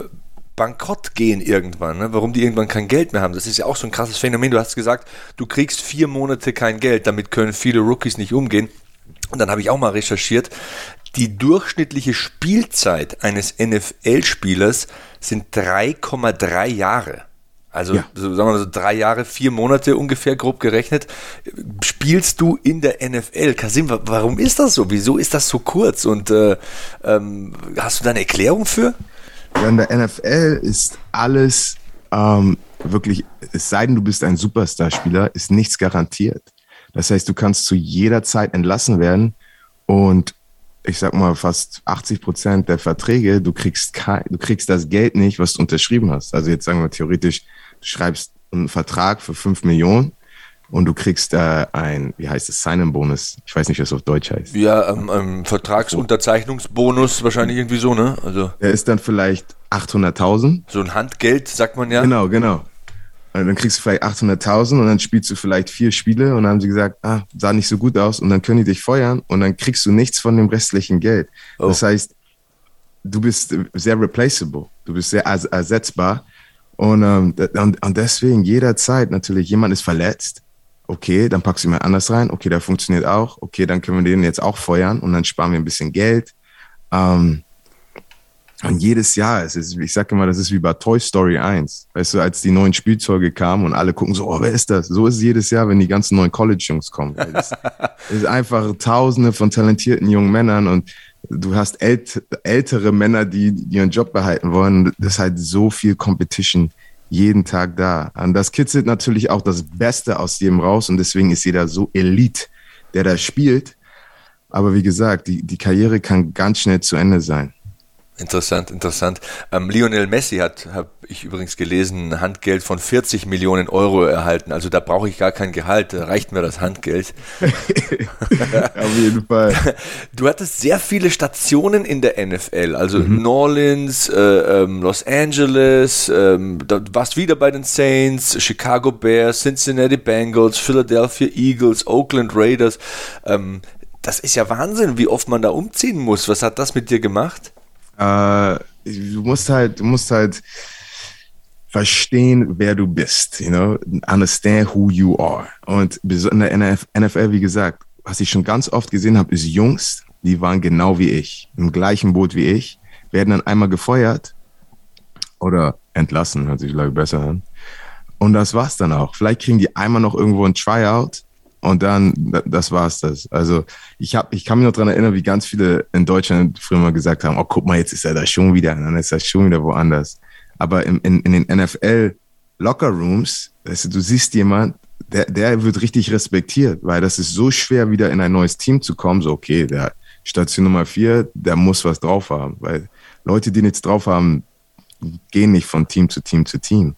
[SPEAKER 1] bankrott gehen irgendwann, ne? warum die irgendwann kein Geld mehr haben. Das ist ja auch so ein krasses Phänomen. Du hast gesagt, du kriegst vier Monate kein Geld, damit können viele Rookies nicht umgehen. Und dann habe ich auch mal recherchiert, die durchschnittliche Spielzeit eines NFL-Spielers sind 3,3 Jahre. Also ja. so, sagen wir mal so drei Jahre, vier Monate ungefähr grob gerechnet, spielst du in der NFL. Kasim, warum ist das so? Wieso ist das so kurz? Und äh, ähm, hast du da eine Erklärung für?
[SPEAKER 4] Ja, in der NFL ist alles ähm, wirklich, es sei denn, du bist ein Superstar-Spieler, ist nichts garantiert. Das heißt, du kannst zu jeder Zeit entlassen werden und ich sag mal fast 80 Prozent der Verträge, du kriegst kein, du kriegst das Geld nicht, was du unterschrieben hast. Also jetzt sagen wir theoretisch, du schreibst einen Vertrag für 5 Millionen und du kriegst äh, ein, wie heißt es, Sign-in-Bonus. Ich weiß nicht, was auf Deutsch heißt.
[SPEAKER 1] Ja, ähm, ähm, Vertragsunterzeichnungsbonus, wahrscheinlich irgendwie so, ne? Also.
[SPEAKER 4] Der ist dann vielleicht 800.000.
[SPEAKER 1] So ein Handgeld, sagt man ja.
[SPEAKER 4] Genau, genau. Und dann kriegst du vielleicht 800.000 und dann spielst du vielleicht vier Spiele und dann haben sie gesagt, ah, sah nicht so gut aus und dann können die dich feuern und dann kriegst du nichts von dem restlichen Geld. Oh. Das heißt, du bist sehr replaceable, du bist sehr ersetzbar und, ähm, und, und deswegen jederzeit natürlich, jemand ist verletzt, Okay, dann packst du mir anders rein. Okay, der funktioniert auch. Okay, dann können wir den jetzt auch feuern und dann sparen wir ein bisschen Geld. Ähm, und jedes Jahr, es ist, ich sage immer, das ist wie bei Toy Story 1. Weißt du, als die neuen Spielzeuge kamen und alle gucken so, oh, wer ist das? So ist es jedes Jahr, wenn die ganzen neuen College-Jungs kommen. Es [laughs] ist einfach tausende von talentierten jungen Männern und du hast ält ältere Männer, die, ihren Job behalten wollen. Das ist halt so viel Competition jeden Tag da. Und das kitzelt natürlich auch das Beste aus jedem raus und deswegen ist jeder so Elite, der da spielt. Aber wie gesagt, die, die Karriere kann ganz schnell zu Ende sein.
[SPEAKER 1] Interessant, interessant. Ähm, Lionel Messi hat, habe ich übrigens gelesen, Handgeld von 40 Millionen Euro erhalten. Also da brauche ich gar kein Gehalt, da reicht mir das Handgeld. [laughs]
[SPEAKER 4] Auf jeden Fall. [laughs]
[SPEAKER 1] Du hattest sehr viele Stationen in der NFL, also mhm. New Orleans, äh, ähm, Los Angeles, ähm, da warst wieder bei den Saints, Chicago Bears, Cincinnati Bengals, Philadelphia Eagles, Oakland Raiders. Ähm, das ist ja Wahnsinn, wie oft man da umziehen muss. Was hat das mit dir gemacht?
[SPEAKER 4] Äh, du musst halt, du musst halt verstehen, wer du bist, you know, understand who you are. Und in der NFL, wie gesagt, was ich schon ganz oft gesehen habe, ist Jungs, die waren genau wie ich, im gleichen Boot wie ich, werden dann einmal gefeuert oder entlassen, hört sich glaube besser an. Und das war's dann auch. Vielleicht kriegen die einmal noch irgendwo ein Tryout und dann, das war's das. Also ich habe, ich kann mich noch dran erinnern, wie ganz viele in Deutschland früher mal gesagt haben, oh, guck mal, jetzt ist er da schon wieder, und dann ist er schon wieder woanders. Aber in, in, in den NFL Locker Rooms, du, du siehst jemand, der, der wird richtig respektiert, weil das ist so schwer, wieder in ein neues Team zu kommen. So, okay, der Station Nummer vier, der muss was drauf haben, weil Leute, die nichts drauf haben, gehen nicht von Team zu Team zu Team.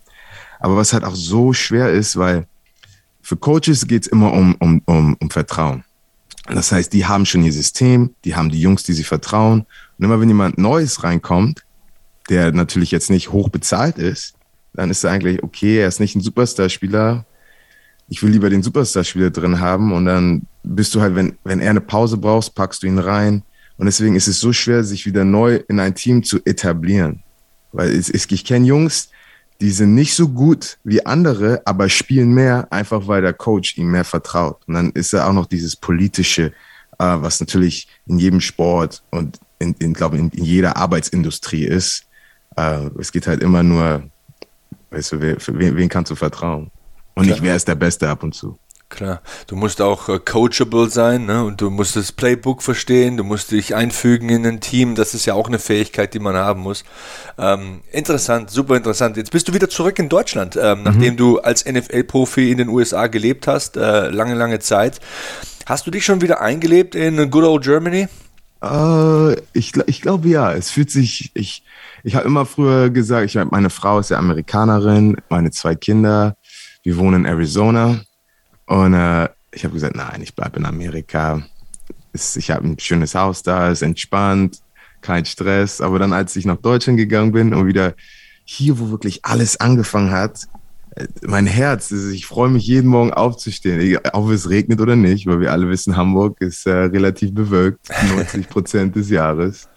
[SPEAKER 4] Aber was halt auch so schwer ist, weil für Coaches geht es immer um, um, um, um Vertrauen. Das heißt, die haben schon ihr System, die haben die Jungs, die sie vertrauen. Und immer wenn jemand Neues reinkommt, der natürlich jetzt nicht hoch bezahlt ist, dann ist er eigentlich, okay, er ist nicht ein Superstar-Spieler. Ich will lieber den Superstar-Spieler drin haben. Und dann bist du halt, wenn, wenn er eine Pause brauchst, packst du ihn rein. Und deswegen ist es so schwer, sich wieder neu in ein Team zu etablieren. Weil es, es, ich kenne Jungs, die sind nicht so gut wie andere, aber spielen mehr, einfach weil der Coach ihm mehr vertraut. Und dann ist er auch noch dieses politische, äh, was natürlich in jedem Sport und in, in glaube in, in jeder Arbeitsindustrie ist. Äh, es geht halt immer nur, weißt du, wer, wen, wen kannst du vertrauen? Und Klar. nicht, wer ist der Beste ab und zu.
[SPEAKER 1] Klar, du musst auch äh, coachable sein ne? und du musst das Playbook verstehen, du musst dich einfügen in ein Team, das ist ja auch eine Fähigkeit, die man haben muss. Ähm, interessant, super interessant. Jetzt bist du wieder zurück in Deutschland, ähm, mhm. nachdem du als NFL-Profi in den USA gelebt hast, äh, lange, lange Zeit. Hast du dich schon wieder eingelebt in Good Old Germany?
[SPEAKER 4] Uh, ich, ich glaube ja. Es fühlt sich, ich, ich habe immer früher gesagt, ich meine Frau ist ja Amerikanerin, meine zwei Kinder, wir wohnen in Arizona und äh, ich habe gesagt, nein, ich bleibe in Amerika. ich habe ein schönes Haus da, ist entspannt, kein Stress. Aber dann, als ich nach Deutschland gegangen bin und wieder hier, wo wirklich alles angefangen hat, äh, mein Herz, ich freue mich jeden Morgen aufzustehen, ob es regnet oder nicht, weil wir alle wissen, Hamburg ist äh, relativ bewölkt, [laughs] 90 Prozent des Jahres.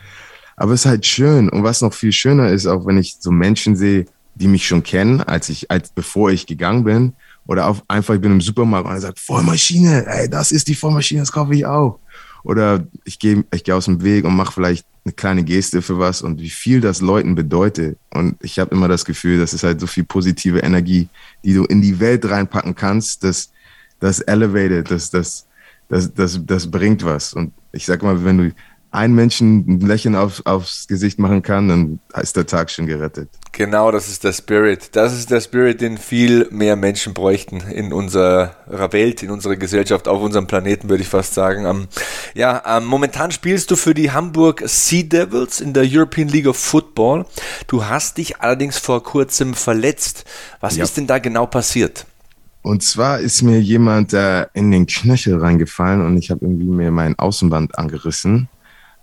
[SPEAKER 4] Aber es ist halt schön. Und was noch viel schöner ist, auch wenn ich so Menschen sehe, die mich schon kennen, als ich, als bevor ich gegangen bin, oder auf, einfach, ich bin im Supermarkt und er sagt, Vollmaschine, ey, das ist die Vollmaschine, das kaufe ich auch. Oder ich gehe ich geh aus dem Weg und mache vielleicht eine kleine Geste für was und wie viel das Leuten bedeutet. Und ich habe immer das Gefühl, das ist halt so viel positive Energie, die du in die Welt reinpacken kannst, dass das elevated, das, das, das, das, das bringt was. Und ich sag mal, wenn du einen Menschen ein Lächeln auf, aufs Gesicht machen kann, dann ist der Tag schon gerettet.
[SPEAKER 1] Genau, das ist der Spirit. Das ist der Spirit, den viel mehr Menschen bräuchten in unserer Welt, in unserer Gesellschaft, auf unserem Planeten, würde ich fast sagen. Ähm, ja, ähm, momentan spielst du für die Hamburg Sea Devils in der European League of Football. Du hast dich allerdings vor kurzem verletzt. Was ja. ist denn da genau passiert?
[SPEAKER 4] Und zwar ist mir jemand äh, in den Knöchel reingefallen und ich habe irgendwie mir mein Außenband angerissen.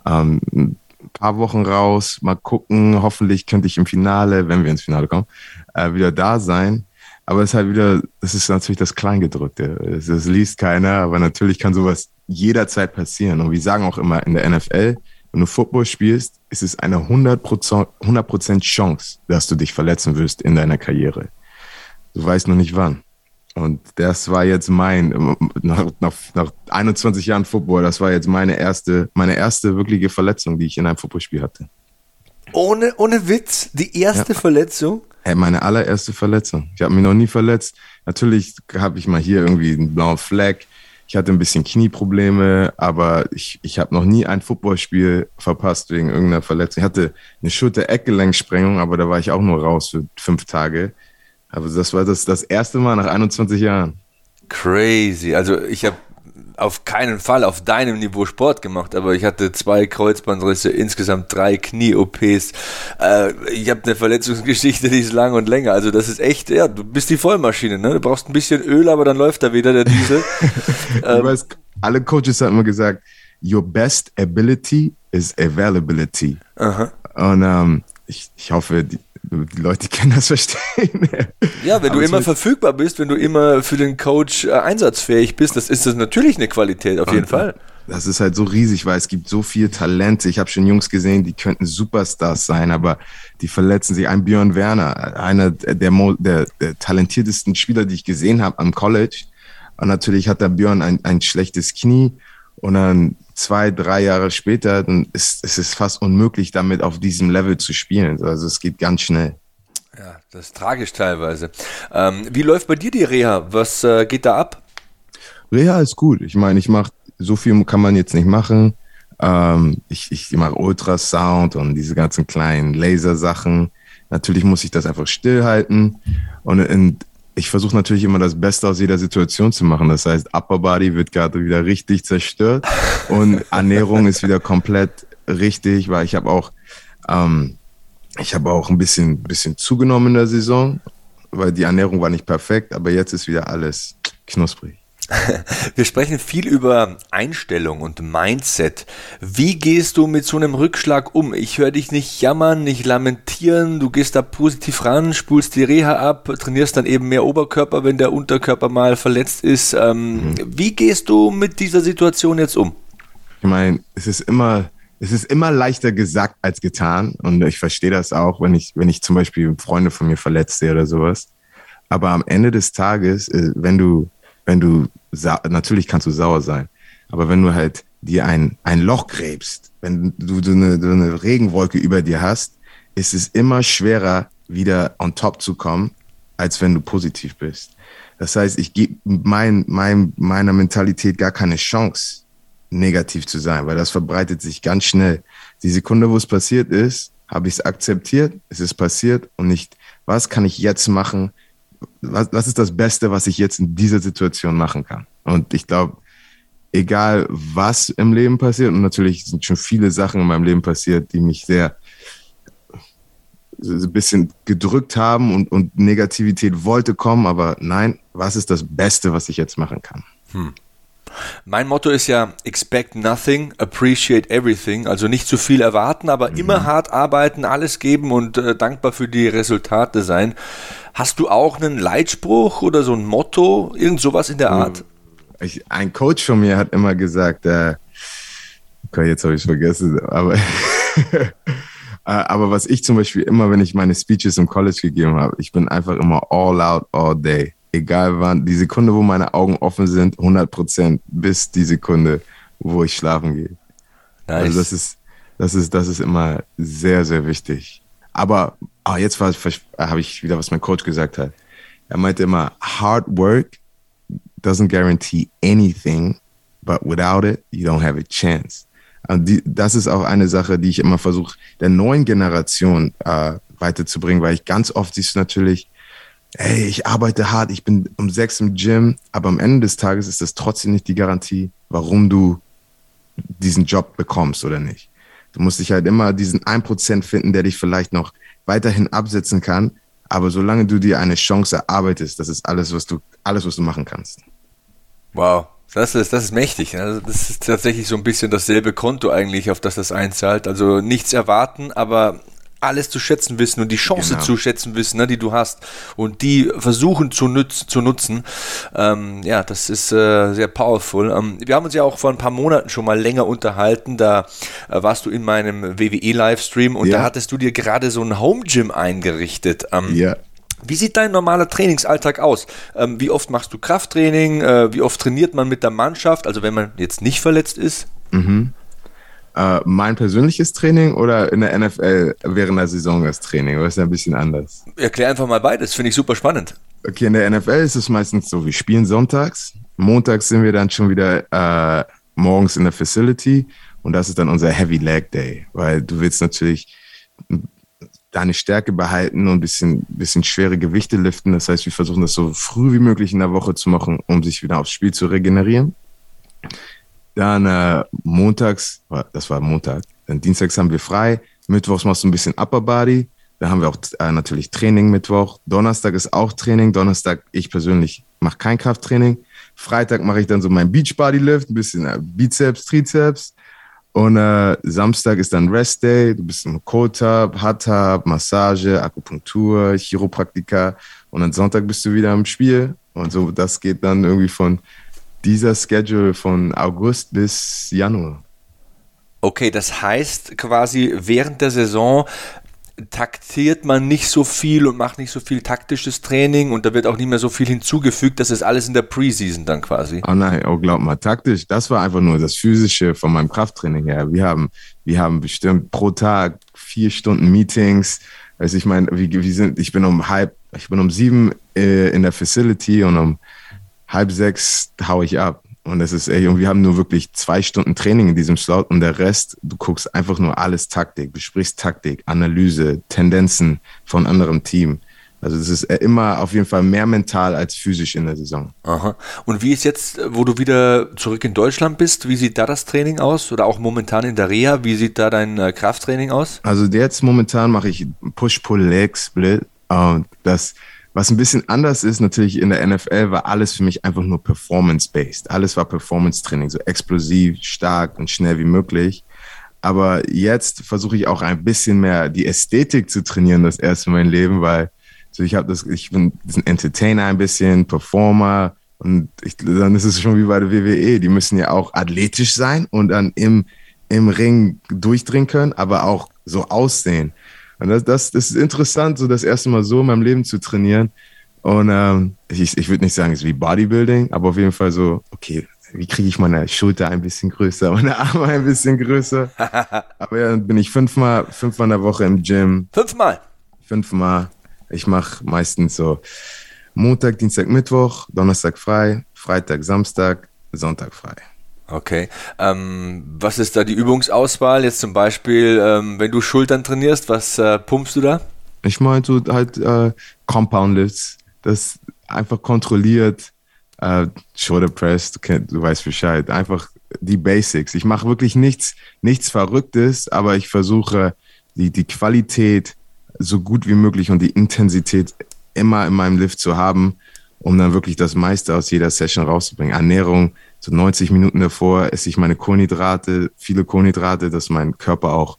[SPEAKER 4] Ähm, ein paar Wochen raus, mal gucken. Hoffentlich könnte ich im Finale, wenn wir ins Finale kommen, äh, wieder da sein. Aber es ist halt wieder, das ist natürlich das Kleingedrückte. Das, liest keiner, aber natürlich kann sowas jederzeit passieren. Und wir sagen auch immer in der NFL, wenn du Football spielst, ist es eine 100%, 100 Chance, dass du dich verletzen wirst in deiner Karriere. Du weißt noch nicht wann. Und das war jetzt mein, nach, nach, nach 21 Jahren Football, das war jetzt meine erste, meine erste wirkliche Verletzung, die ich in einem Footballspiel hatte.
[SPEAKER 1] Ohne, ohne Witz, die erste ja. Verletzung?
[SPEAKER 4] Hey, meine allererste Verletzung. Ich habe mich noch nie verletzt. Natürlich habe ich mal hier irgendwie einen blauen Fleck. Ich hatte ein bisschen Knieprobleme, aber ich, ich habe noch nie ein Footballspiel verpasst wegen irgendeiner Verletzung. Ich hatte eine Schulter-Eckgelenksprengung, aber da war ich auch nur raus für fünf Tage. Aber das war das, das erste Mal nach 21 Jahren.
[SPEAKER 1] Crazy. Also ich habe auf keinen Fall auf deinem Niveau Sport gemacht, aber ich hatte zwei Kreuzbandrisse, insgesamt drei Knie-OPs. Äh, ich habe eine Verletzungsgeschichte, die ist lang und länger. Also das ist echt, ja, du bist die Vollmaschine, ne? Du brauchst ein bisschen Öl, aber dann läuft da wieder der Diesel. [laughs]
[SPEAKER 4] ähm, weiß, alle Coaches haben immer gesagt, your best ability is availability. Aha. Und ähm, ich, ich hoffe, die, die Leute können das verstehen.
[SPEAKER 1] Ja, wenn du immer verfügbar bist, wenn du immer für den Coach äh, einsatzfähig bist, das ist das natürlich eine Qualität, auf jeden Fall.
[SPEAKER 4] Das ist halt so riesig, weil es gibt so viel Talente. Ich habe schon Jungs gesehen, die könnten Superstars sein, aber die verletzen sich. Ein Björn Werner, einer der, der, der talentiertesten Spieler, die ich gesehen habe am College. Und natürlich hat der Björn ein, ein schlechtes Knie und dann zwei, drei Jahre später, dann ist, ist es fast unmöglich, damit auf diesem Level zu spielen. Also es geht ganz schnell.
[SPEAKER 1] Ja, das ist tragisch teilweise. Ähm, wie läuft bei dir die Reha? Was äh, geht da ab?
[SPEAKER 4] Reha ist gut. Ich meine, ich mache, so viel kann man jetzt nicht machen. Ähm, ich ich mache Ultrasound und diese ganzen kleinen Lasersachen. Natürlich muss ich das einfach stillhalten. Und in, ich versuche natürlich immer das Beste aus jeder Situation zu machen. Das heißt, Upper Body wird gerade wieder richtig zerstört [laughs] und Ernährung ist wieder komplett richtig, weil ich habe auch, ähm, ich habe auch ein bisschen, bisschen zugenommen in der Saison, weil die Ernährung war nicht perfekt, aber jetzt ist wieder alles knusprig. [laughs]
[SPEAKER 1] Wir sprechen viel über Einstellung und Mindset. Wie gehst du mit so einem Rückschlag um? Ich höre dich nicht jammern, nicht lamentieren. Du gehst da positiv ran, spulst die Reha ab, trainierst dann eben mehr Oberkörper, wenn der Unterkörper mal verletzt ist. Ähm, mhm. Wie gehst du mit dieser Situation jetzt um?
[SPEAKER 4] Ich meine, es ist immer, es ist immer leichter gesagt als getan. Und ich verstehe das auch, wenn ich, wenn ich zum Beispiel Freunde von mir verletzt sehe oder sowas. Aber am Ende des Tages, äh, wenn du wenn du, natürlich kannst du sauer sein, aber wenn du halt dir ein, ein Loch gräbst, wenn du so eine, so eine Regenwolke über dir hast, ist es immer schwerer, wieder on top zu kommen, als wenn du positiv bist. Das heißt, ich gebe mein, mein, meiner Mentalität gar keine Chance, negativ zu sein, weil das verbreitet sich ganz schnell. Die Sekunde, wo es passiert ist, habe ich es akzeptiert, es ist passiert und nicht, was kann ich jetzt machen, was, was ist das Beste, was ich jetzt in dieser Situation machen kann? Und ich glaube, egal was im Leben passiert, und natürlich sind schon viele Sachen in meinem Leben passiert, die mich sehr ein bisschen gedrückt haben und, und Negativität wollte kommen, aber nein, was ist das Beste, was ich jetzt machen kann? Hm.
[SPEAKER 1] Mein Motto ist ja expect nothing, appreciate everything. Also nicht zu viel erwarten, aber mhm. immer hart arbeiten, alles geben und äh, dankbar für die Resultate sein. Hast du auch einen Leitspruch oder so ein Motto, irgend sowas in der hm. Art?
[SPEAKER 4] Ich, ein Coach von mir hat immer gesagt, äh, okay, jetzt habe ich es vergessen, aber [laughs] äh, aber was ich zum Beispiel immer, wenn ich meine Speeches im College gegeben habe, ich bin einfach immer all out all day egal wann, die Sekunde, wo meine Augen offen sind, 100 Prozent, bis die Sekunde, wo ich schlafen gehe. Nice. Also das ist, das ist, das ist immer sehr, sehr wichtig. Aber ah, jetzt habe ich wieder, was mein Coach gesagt hat. Er meinte immer, hard work doesn't guarantee anything, but without it, you don't have a chance. Und die, das ist auch eine Sache, die ich immer versuche, der neuen Generation äh, weiterzubringen, weil ich ganz oft siehst du natürlich, ey, ich arbeite hart, ich bin um sechs im Gym, aber am Ende des Tages ist das trotzdem nicht die Garantie, warum du diesen Job bekommst oder nicht. Du musst dich halt immer diesen 1% finden, der dich vielleicht noch weiterhin absetzen kann, aber solange du dir eine Chance erarbeitest, das ist alles, was du, alles, was du machen kannst.
[SPEAKER 1] Wow. Das ist, das ist mächtig. Also das ist tatsächlich so ein bisschen dasselbe Konto eigentlich, auf das das einzahlt. Also nichts erwarten, aber alles zu schätzen wissen und die Chance genau. zu schätzen wissen, ne, die du hast und die versuchen zu, nütz, zu nutzen. Ähm, ja, das ist äh, sehr powerful. Ähm, wir haben uns ja auch vor ein paar Monaten schon mal länger unterhalten. Da äh, warst du in meinem WWE-Livestream und ja. da hattest du dir gerade so ein Home Gym eingerichtet. Ähm, ja. Wie sieht dein normaler Trainingsalltag aus? Ähm, wie oft machst du Krafttraining? Äh, wie oft trainiert man mit der Mannschaft? Also wenn man jetzt nicht verletzt ist?
[SPEAKER 4] Mhm. Äh, mein persönliches Training oder in der NFL während der Saison das Training? Das ist ja ein bisschen anders.
[SPEAKER 1] Erklär einfach mal beides, finde ich super spannend.
[SPEAKER 4] Okay, in der NFL ist es meistens so, wir spielen sonntags. Montags sind wir dann schon wieder äh, morgens in der Facility und das ist dann unser Heavy Leg Day, weil du willst natürlich deine Stärke behalten und ein bisschen, bisschen schwere Gewichte liften. Das heißt, wir versuchen das so früh wie möglich in der Woche zu machen, um sich wieder aufs Spiel zu regenerieren. Dann äh, montags, das war Montag, dann dienstags haben wir frei. Mittwochs machst du ein bisschen Upper Body. Da haben wir auch äh, natürlich Training Mittwoch. Donnerstag ist auch Training. Donnerstag, ich persönlich mache kein Krafttraining. Freitag mache ich dann so mein Beachbody Lift, ein bisschen äh, Bizeps, Trizeps. Und äh, Samstag ist dann Rest Day. Du bist im Cold Tub, Hot Tub, Massage, Akupunktur, Chiropraktika. Und dann Sonntag bist du wieder im Spiel. Und so, das geht dann irgendwie von dieser Schedule von August bis Januar.
[SPEAKER 1] Okay, das heißt quasi während der Saison taktiert man nicht so viel und macht nicht so viel taktisches Training und da wird auch nicht mehr so viel hinzugefügt. Das ist alles in der Preseason dann quasi.
[SPEAKER 4] Oh nein, oh glaub mal, taktisch, das war einfach nur das Physische von meinem Krafttraining her. Wir haben, wir haben bestimmt pro Tag vier Stunden Meetings. Also ich meine, wir, wir sind, ich bin um halb, ich bin um sieben äh, in der Facility und um halb sechs haue ich ab. Und es ist, ey, und wir haben nur wirklich zwei Stunden Training in diesem Slot und der Rest, du guckst einfach nur alles Taktik, besprichst Taktik, Analyse, Tendenzen von anderem Team. Also das ist immer auf jeden Fall mehr mental als physisch in der Saison.
[SPEAKER 1] Aha. Und wie ist jetzt, wo du wieder zurück in Deutschland bist, wie sieht da das Training aus? Oder auch momentan in der Reha, wie sieht da dein äh, Krafttraining aus?
[SPEAKER 4] Also jetzt momentan mache ich Push-Pull-Leg-Split. Uh, das was ein bisschen anders ist, natürlich in der NFL war alles für mich einfach nur performance-based. Alles war Performance-Training, so explosiv, stark und schnell wie möglich. Aber jetzt versuche ich auch ein bisschen mehr die Ästhetik zu trainieren, das erste Mal im Leben, weil so ich habe das, ich bin ein Entertainer ein bisschen, Performer und ich, dann ist es schon wie bei der WWE. Die müssen ja auch athletisch sein und dann im, im Ring durchdringen können, aber auch so aussehen. Und das, das, das ist interessant, so das erste Mal so in meinem Leben zu trainieren. Und ähm, ich, ich würde nicht sagen, es ist wie Bodybuilding, aber auf jeden Fall so, okay, wie kriege ich meine Schulter ein bisschen größer, [laughs] meine Arme ein bisschen größer. [laughs] aber ja, dann bin ich fünfmal, fünfmal in der Woche im Gym.
[SPEAKER 1] Fünfmal?
[SPEAKER 4] Fünfmal. Ich mache meistens so Montag, Dienstag, Mittwoch, Donnerstag frei, Freitag, Samstag, Sonntag frei.
[SPEAKER 1] Okay. Ähm, was ist da die Übungsauswahl? Jetzt zum Beispiel, ähm, wenn du Schultern trainierst, was äh, pumpst du da?
[SPEAKER 4] Ich meine so halt äh, Compound Lifts, das einfach kontrolliert, äh, Shoulder Press, du, kenn, du weißt Bescheid, einfach die Basics. Ich mache wirklich nichts, nichts Verrücktes, aber ich versuche die, die Qualität so gut wie möglich und die Intensität immer in meinem Lift zu haben, um dann wirklich das meiste aus jeder Session rauszubringen. Ernährung, so 90 Minuten davor esse ich meine Kohlenhydrate, viele Kohlenhydrate, dass mein Körper auch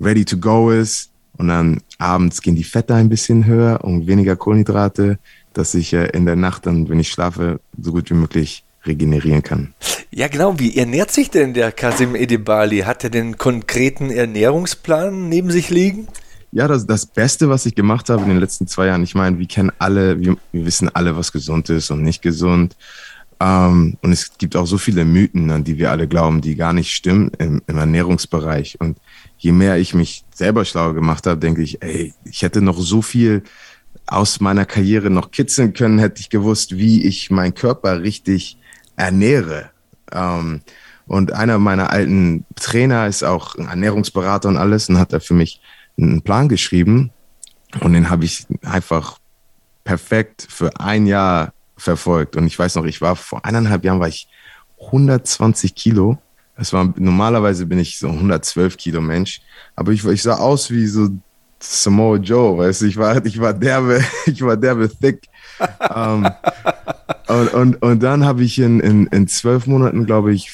[SPEAKER 4] ready to go ist. Und dann abends gehen die Fette ein bisschen höher und weniger Kohlenhydrate, dass ich äh, in der Nacht dann, wenn ich schlafe, so gut wie möglich regenerieren kann.
[SPEAKER 1] Ja, genau. Wie ernährt sich denn der Kasim Edebali? Hat er den konkreten Ernährungsplan neben sich liegen?
[SPEAKER 4] Ja, das, das Beste, was ich gemacht habe in den letzten zwei Jahren, ich meine, wir kennen alle, wir, wir wissen alle, was gesund ist und nicht gesund. Ähm, und es gibt auch so viele Mythen, an die wir alle glauben, die gar nicht stimmen im, im Ernährungsbereich. Und je mehr ich mich selber schlau gemacht habe, denke ich, ey, ich hätte noch so viel aus meiner Karriere noch kitzeln können, hätte ich gewusst, wie ich meinen Körper richtig ernähre. Ähm, und einer meiner alten Trainer ist auch Ernährungsberater und alles und hat da für mich einen Plan geschrieben. Und den habe ich einfach perfekt für ein Jahr verfolgt. Und ich weiß noch, ich war vor eineinhalb Jahren war ich 120 Kilo. Es war normalerweise bin ich so 112 Kilo Mensch, aber ich, ich sah aus wie so Samoa Joe, weißt du, ich war, ich war derbe, [laughs] ich war derbe thick. um, ähm, und, und, und dann habe ich in, in, in zwölf Monaten, glaube ich,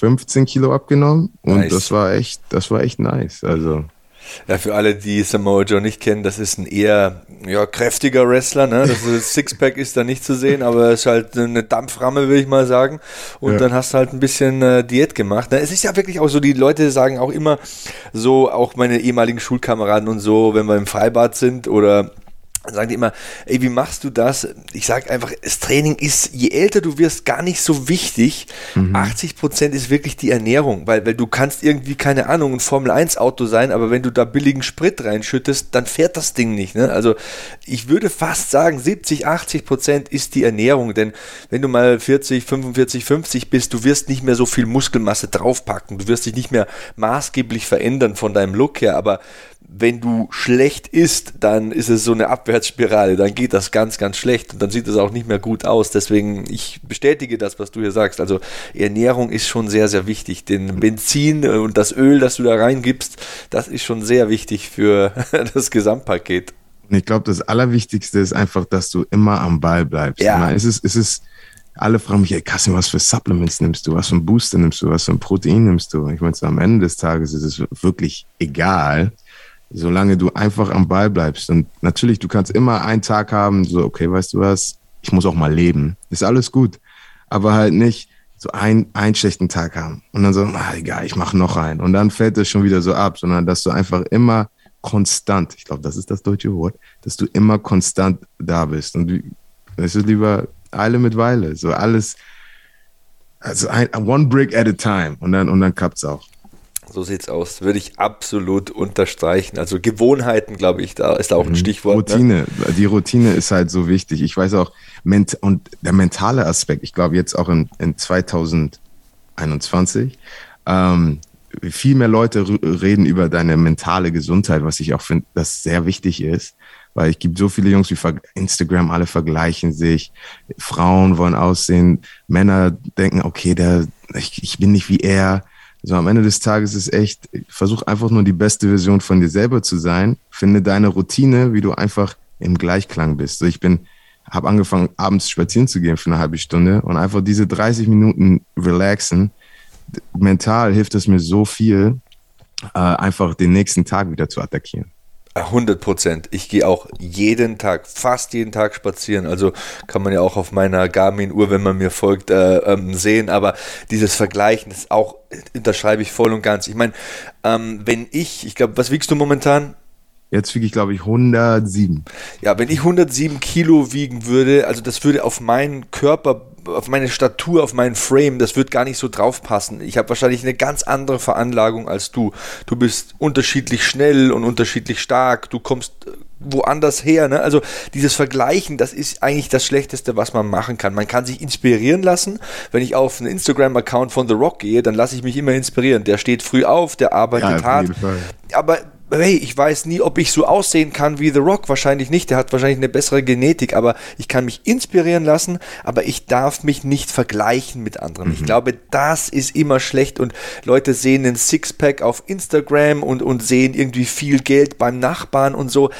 [SPEAKER 4] 15 Kilo abgenommen und nice. das war echt, das war echt nice. Also
[SPEAKER 1] ja, für alle, die Samoa Joe nicht kennen, das ist ein eher ja, kräftiger Wrestler. Ne? Das, das [laughs] Sixpack ist da nicht zu sehen, aber es ist halt eine Dampframme, würde ich mal sagen. Und ja. dann hast du halt ein bisschen äh, Diät gemacht. Es ist ja wirklich auch so, die Leute sagen auch immer so, auch meine ehemaligen Schulkameraden und so, wenn wir im Freibad sind oder sagen die immer, ey, wie machst du das? Ich sage einfach, das Training ist, je älter du wirst, gar nicht so wichtig. Mhm. 80 Prozent ist wirklich die Ernährung, weil, weil du kannst irgendwie, keine Ahnung, ein Formel-1-Auto sein, aber wenn du da billigen Sprit reinschüttest, dann fährt das Ding nicht. Ne? Also ich würde fast sagen, 70, 80 Prozent ist die Ernährung, denn wenn du mal 40, 45, 50 bist, du wirst nicht mehr so viel Muskelmasse draufpacken, du wirst dich nicht mehr maßgeblich verändern von deinem Look her, aber wenn du schlecht isst, dann ist es so eine Abwärtsspirale, dann geht das ganz, ganz schlecht und dann sieht es auch nicht mehr gut aus. Deswegen, ich bestätige das, was du hier sagst. Also Ernährung ist schon sehr, sehr wichtig. Den Benzin und das Öl, das du da reingibst, das ist schon sehr wichtig für [laughs] das Gesamtpaket.
[SPEAKER 4] Ich glaube, das Allerwichtigste ist einfach, dass du immer am Ball bleibst. Ja. Es ist, es ist, alle fragen mich, ey, Kassim, was für Supplements nimmst du? Was für ein Booster nimmst du? Was für ein Protein nimmst du? Ich meine, am Ende des Tages ist es wirklich egal solange du einfach am Ball bleibst. Und natürlich, du kannst immer einen Tag haben, so, okay, weißt du was, ich muss auch mal leben. Ist alles gut. Aber halt nicht so ein, einen schlechten Tag haben. Und dann so, ah, egal, ich mache noch einen. Und dann fällt es schon wieder so ab, sondern dass du einfach immer konstant, ich glaube, das ist das deutsche Wort, dass du immer konstant da bist. Und es ist lieber Eile mit Weile. So alles, also ein, one brick at a time. Und dann, und dann klappt's auch.
[SPEAKER 1] So sieht's aus. Würde ich absolut unterstreichen. Also Gewohnheiten, glaube ich, da ist auch ein mhm. Stichwort.
[SPEAKER 4] Ne? Routine. Ne? Die Routine ist halt so wichtig. Ich weiß auch, und der mentale Aspekt, ich glaube jetzt auch in, in 2021, ähm, viel mehr Leute reden über deine mentale Gesundheit, was ich auch finde, das sehr wichtig ist. Weil es gibt so viele Jungs wie Instagram, alle vergleichen sich. Frauen wollen aussehen. Männer denken, okay, der, ich, ich bin nicht wie er so am Ende des Tages ist echt, versuch einfach nur die beste Version von dir selber zu sein. Finde deine Routine, wie du einfach im Gleichklang bist. So ich bin, habe angefangen, abends spazieren zu gehen für eine halbe Stunde und einfach diese 30 Minuten relaxen. Mental hilft es mir so viel, äh, einfach den nächsten Tag wieder zu attackieren.
[SPEAKER 1] 100 Prozent. Ich gehe auch jeden Tag, fast jeden Tag spazieren. Also kann man ja auch auf meiner Garmin-Uhr, wenn man mir folgt, äh, ähm, sehen. Aber dieses Vergleichen ist auch, unterschreibe ich voll und ganz. Ich meine, ähm, wenn ich, ich glaube, was wiegst du momentan?
[SPEAKER 4] Jetzt wiege ich, glaube ich, 107.
[SPEAKER 1] Ja, wenn ich 107 Kilo wiegen würde, also das würde auf meinen Körper, auf meine Statur, auf meinen Frame, das würde gar nicht so drauf passen. Ich habe wahrscheinlich eine ganz andere Veranlagung als du. Du bist unterschiedlich schnell und unterschiedlich stark. Du kommst äh, woanders her. Ne? Also dieses Vergleichen, das ist eigentlich das Schlechteste, was man machen kann. Man kann sich inspirieren lassen. Wenn ich auf einen Instagram-Account von The Rock gehe, dann lasse ich mich immer inspirieren. Der steht früh auf, der arbeitet ja, hart. Aber hey, ich weiß nie, ob ich so aussehen kann wie The Rock. Wahrscheinlich nicht. Der hat wahrscheinlich eine bessere Genetik, aber ich kann mich inspirieren lassen, aber ich darf mich nicht vergleichen mit anderen. Mhm. Ich glaube, das ist immer schlecht und Leute sehen einen Sixpack auf Instagram und, und sehen irgendwie viel Geld beim Nachbarn und so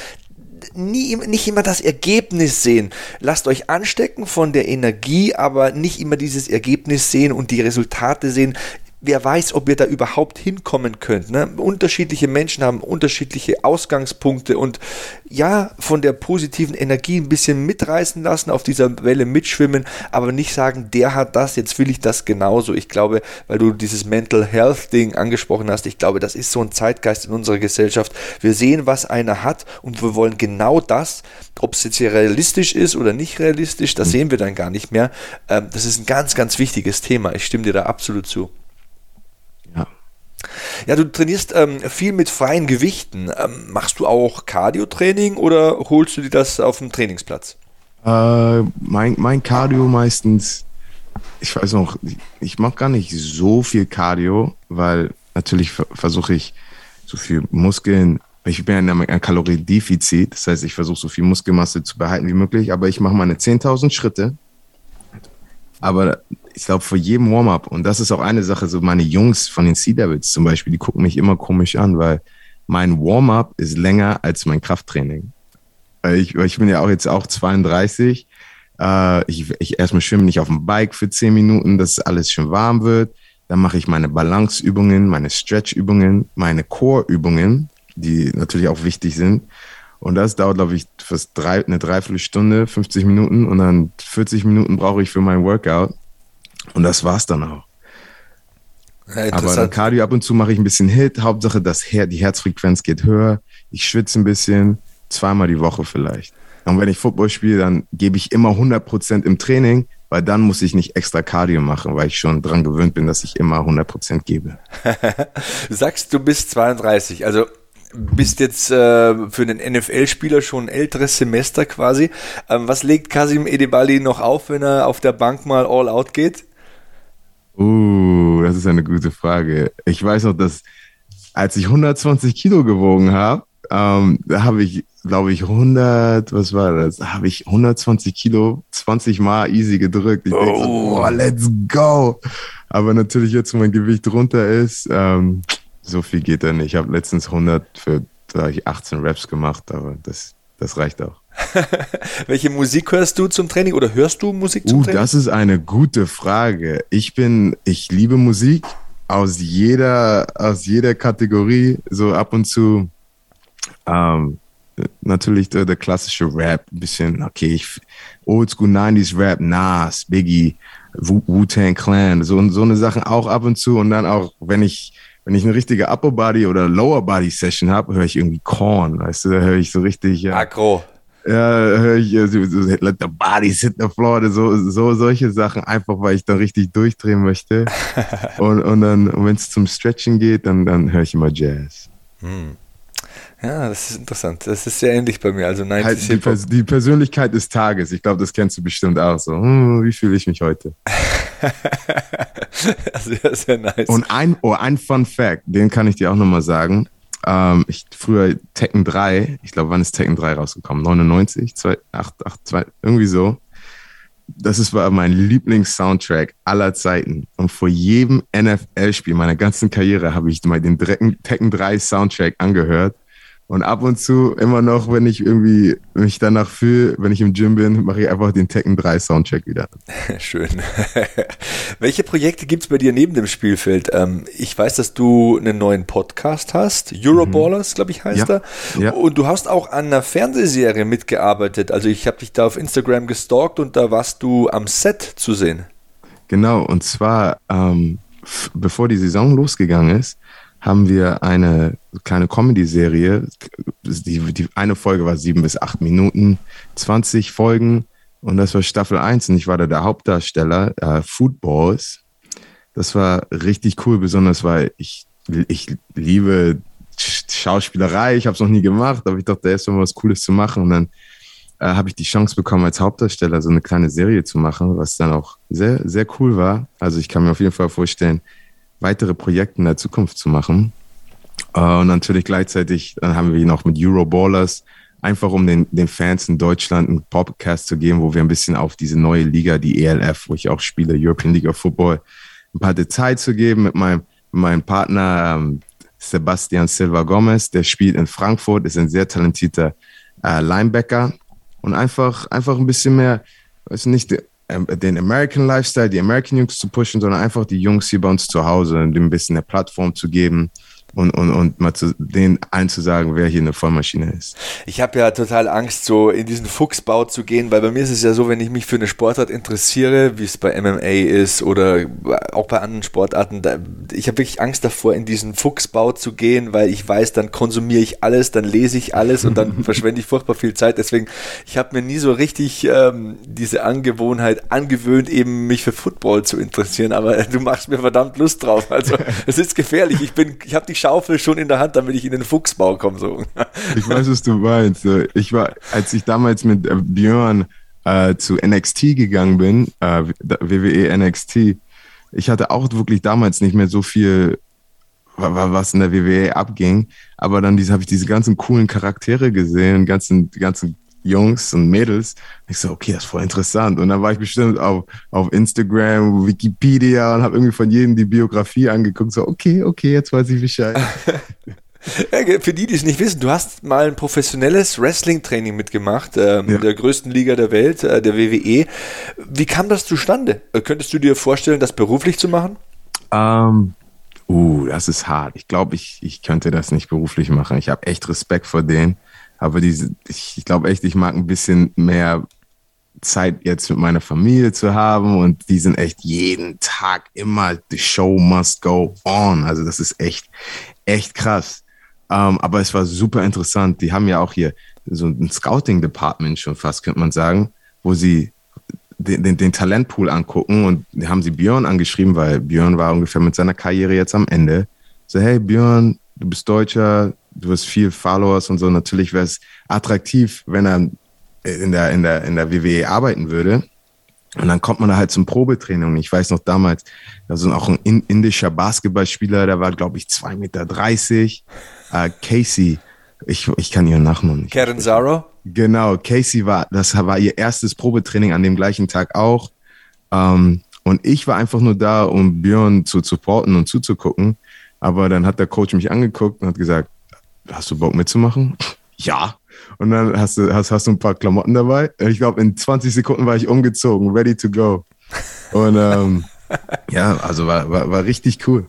[SPEAKER 1] nie, nicht immer das Ergebnis sehen. Lasst euch anstecken von der Energie, aber nicht immer dieses Ergebnis sehen und die Resultate sehen wer weiß, ob ihr da überhaupt hinkommen könnt. Ne? Unterschiedliche Menschen haben unterschiedliche Ausgangspunkte und ja, von der positiven Energie ein bisschen mitreißen lassen, auf dieser Welle mitschwimmen, aber nicht sagen, der hat das, jetzt will ich das genauso. Ich glaube, weil du dieses Mental Health Ding angesprochen hast, ich glaube, das ist so ein Zeitgeist in unserer Gesellschaft. Wir sehen, was einer hat und wir wollen genau das, ob es jetzt hier realistisch ist oder nicht realistisch, das sehen wir dann gar nicht mehr. Ähm, das ist ein ganz, ganz wichtiges Thema. Ich stimme dir da absolut zu. Ja, du trainierst ähm, viel mit freien Gewichten. Ähm, machst du auch Cardio-Training oder holst du dir das auf dem Trainingsplatz?
[SPEAKER 4] Äh, mein, mein Cardio meistens, ich weiß noch, ich mache gar nicht so viel Cardio, weil natürlich versuche ich so viel Muskeln, ich bin in einem Kaloriendefizit, das heißt, ich versuche so viel Muskelmasse zu behalten wie möglich, aber ich mache meine 10.000 Schritte. Aber ich glaube, vor jedem Warm-up, und das ist auch eine Sache, so meine Jungs von den Sea Devils zum Beispiel, die gucken mich immer komisch an, weil mein Warm-up ist länger als mein Krafttraining. Ich, ich bin ja auch jetzt auch 32. Äh, ich, ich erstmal schwimme nicht auf dem Bike für 10 Minuten, dass alles schon warm wird. Dann mache ich meine Balanceübungen, meine Stretchübungen, meine Core-Übungen, die natürlich auch wichtig sind. Und das dauert, glaube ich, fast drei, eine Dreiviertelstunde, 50 Minuten. Und dann 40 Minuten brauche ich für mein Workout. Und das war's dann auch. Ja, Aber dann Cardio ab und zu mache ich ein bisschen Hit. Hauptsache, das Her die Herzfrequenz geht höher. Ich schwitze ein bisschen. Zweimal die Woche vielleicht. Und wenn ich Football spiele, dann gebe ich immer 100% im Training, weil dann muss ich nicht extra Cardio machen, weil ich schon dran gewöhnt bin, dass ich immer 100% gebe.
[SPEAKER 1] du [laughs] sagst, du bist 32, also bist jetzt äh, für einen NFL-Spieler schon ein älteres Semester quasi. Ähm, was legt Kasim Edebali noch auf, wenn er auf der Bank mal all out geht?
[SPEAKER 4] Uh, das ist eine gute Frage. Ich weiß noch, dass als ich 120 Kilo gewogen habe, ähm, da habe ich, glaube ich, 100, was war das? Da habe ich 120 Kilo 20 Mal easy gedrückt. Ich oh. denke so, oh, let's go. Aber natürlich jetzt, wo mein Gewicht runter ist, ähm, so viel geht da nicht. Ich habe letztens 100 für ich 18 Raps gemacht, aber das, das reicht auch. [laughs]
[SPEAKER 1] Welche Musik hörst du zum Training oder hörst du Musik zum
[SPEAKER 4] uh,
[SPEAKER 1] Training?
[SPEAKER 4] Das ist eine gute Frage. Ich bin, ich liebe Musik aus jeder, aus jeder Kategorie, so ab und zu. Ähm, natürlich der, der, klassische Rap, ein bisschen, okay, ich, Oldschool 90s Rap, Nas, Biggie, Wu-Tang Clan, so, so eine Sachen auch ab und zu und dann auch, wenn ich wenn ich eine richtige Upper Body oder Lower Body Session habe, höre ich irgendwie Korn, weißt du, da höre ich so richtig. Ja,
[SPEAKER 1] Agro.
[SPEAKER 4] Ja, höre ich so, so, let the bodies hit the floor, so, so solche Sachen, einfach weil ich da richtig durchdrehen möchte. [laughs] und, und dann, wenn es zum Stretchen geht, dann, dann höre ich immer Jazz. Hm.
[SPEAKER 1] Ja, das ist interessant. Das ist sehr ähnlich bei mir. Also 90
[SPEAKER 4] halt die, Pers die, Persönlichkeit des Tages. Ich glaube, das kennst du bestimmt auch so. Hm, wie fühle ich mich heute? [laughs] sehr, sehr nice. Und ein, oh, ein Fun Fact, den kann ich dir auch nochmal sagen. Ähm, ich, früher Tekken 3, ich glaube, wann ist Tekken 3 rausgekommen? 99, 2, 8, 8, 2, irgendwie so. Das ist war mein Lieblings-Soundtrack aller Zeiten. Und vor jedem NFL-Spiel meiner ganzen Karriere habe ich mal den Tekken 3 Soundtrack angehört und ab und zu immer noch, wenn ich irgendwie mich danach fühle, wenn ich im Gym bin, mache ich einfach den Tekken 3 Soundcheck wieder. [laughs]
[SPEAKER 1] Schön. [laughs] Welche Projekte gibt es bei dir neben dem Spielfeld? Ähm, ich weiß, dass du einen neuen Podcast hast, Euroballers, mhm. glaube ich, heißt ja. er. Ja. Und du hast auch an einer Fernsehserie mitgearbeitet. Also ich habe dich da auf Instagram gestalkt und da warst du am Set zu sehen.
[SPEAKER 4] Genau, und zwar ähm, bevor die Saison losgegangen ist, haben wir eine kleine Comedy-Serie. Die, die, eine Folge war sieben bis acht Minuten, 20 Folgen und das war Staffel 1 und ich war da der Hauptdarsteller, äh, Footballs. Das war richtig cool, besonders weil ich, ich liebe Schauspielerei, ich habe es noch nie gemacht, aber ich dachte, da ist mal was Cooles zu machen und dann äh, habe ich die Chance bekommen, als Hauptdarsteller so eine kleine Serie zu machen, was dann auch sehr, sehr cool war. Also ich kann mir auf jeden Fall vorstellen, weitere Projekte in der Zukunft zu machen. Äh, und natürlich gleichzeitig dann haben wir noch mit Euroballers, einfach um den, den Fans in Deutschland einen Podcast zu geben, wo wir ein bisschen auf diese neue Liga, die ELF, wo ich auch spiele, European League of Football, ein paar Details zu geben mit meinem, meinem Partner ähm, Sebastian Silva Gomez, der spielt in Frankfurt, ist ein sehr talentierter äh, Linebacker und einfach, einfach ein bisschen mehr, weiß nicht, den American Lifestyle, die American Jungs zu pushen, sondern einfach die Jungs hier bei uns zu Hause ein bisschen eine Plattform zu geben, und, und, und mal zu denen einzusagen, wer hier eine Vollmaschine ist.
[SPEAKER 1] Ich habe ja total Angst, so in diesen Fuchsbau zu gehen, weil bei mir ist es ja so, wenn ich mich für eine Sportart interessiere, wie es bei MMA ist oder auch bei anderen Sportarten, da, ich habe wirklich Angst davor, in diesen Fuchsbau zu gehen, weil ich weiß, dann konsumiere ich alles, dann lese ich alles und dann [laughs] verschwende ich furchtbar viel Zeit. Deswegen, ich habe mir nie so richtig ähm, diese Angewohnheit angewöhnt, eben mich für Football zu interessieren, aber du machst mir verdammt Lust drauf. Also es ist gefährlich. Ich bin, ich habe die Schaufel schon in der Hand, damit ich in den Fuchsbau komme. So.
[SPEAKER 4] Ich weiß, was du meinst. Ich war, als ich damals mit äh, Björn äh, zu NXT gegangen bin, äh, WWE NXT, ich hatte auch wirklich damals nicht mehr so viel, was in der WWE abging. Aber dann habe ich diese ganzen coolen Charaktere gesehen, ganzen, ganzen Jungs und Mädels. Ich so, okay, das ist voll interessant. Und dann war ich bestimmt auf, auf Instagram, Wikipedia und habe irgendwie von jedem die Biografie angeguckt. So, okay, okay, jetzt weiß ich Bescheid. [laughs]
[SPEAKER 1] Für die, die es nicht wissen, du hast mal ein professionelles Wrestling-Training mitgemacht, ähm, ja. der größten Liga der Welt, äh, der WWE. Wie kam das zustande? Äh, könntest du dir vorstellen, das beruflich zu machen?
[SPEAKER 4] Um, ähm, uh, das ist hart. Ich glaube, ich, ich könnte das nicht beruflich machen. Ich habe echt Respekt vor denen. Aber diese, ich, ich glaube echt, ich mag ein bisschen mehr Zeit jetzt mit meiner Familie zu haben und die sind echt jeden Tag immer, the show must go on. Also das ist echt, echt krass. Um, ähm, aber es war super interessant. Die haben ja auch hier so ein Scouting-Department schon fast, könnte man sagen, wo sie den, den, den, Talentpool angucken und haben sie Björn angeschrieben, weil Björn war ungefähr mit seiner Karriere jetzt am Ende. So, hey Björn, du bist Deutscher, du hast viel Followers und so. Natürlich wäre es attraktiv, wenn er in der, in, der, in der WWE arbeiten würde. Und dann kommt man da halt zum Probetraining. Ich weiß noch damals, da ist auch ein indischer Basketballspieler, der war, glaube ich, 2,30 Meter. Uh, Casey, ich, ich kann ihren Nachnamen nicht.
[SPEAKER 1] Karen Zaro?
[SPEAKER 4] Genau, Casey war, das war ihr erstes Probetraining an dem gleichen Tag auch. Um, und ich war einfach nur da, um Björn zu supporten und zuzugucken. Aber dann hat der Coach mich angeguckt und hat gesagt, hast du Bock mitzumachen? ja. Und dann hast du, hast, hast du ein paar Klamotten dabei. Ich glaube, in 20 Sekunden war ich umgezogen, ready to go. Und ähm, [laughs] ja, also war, war, war richtig cool.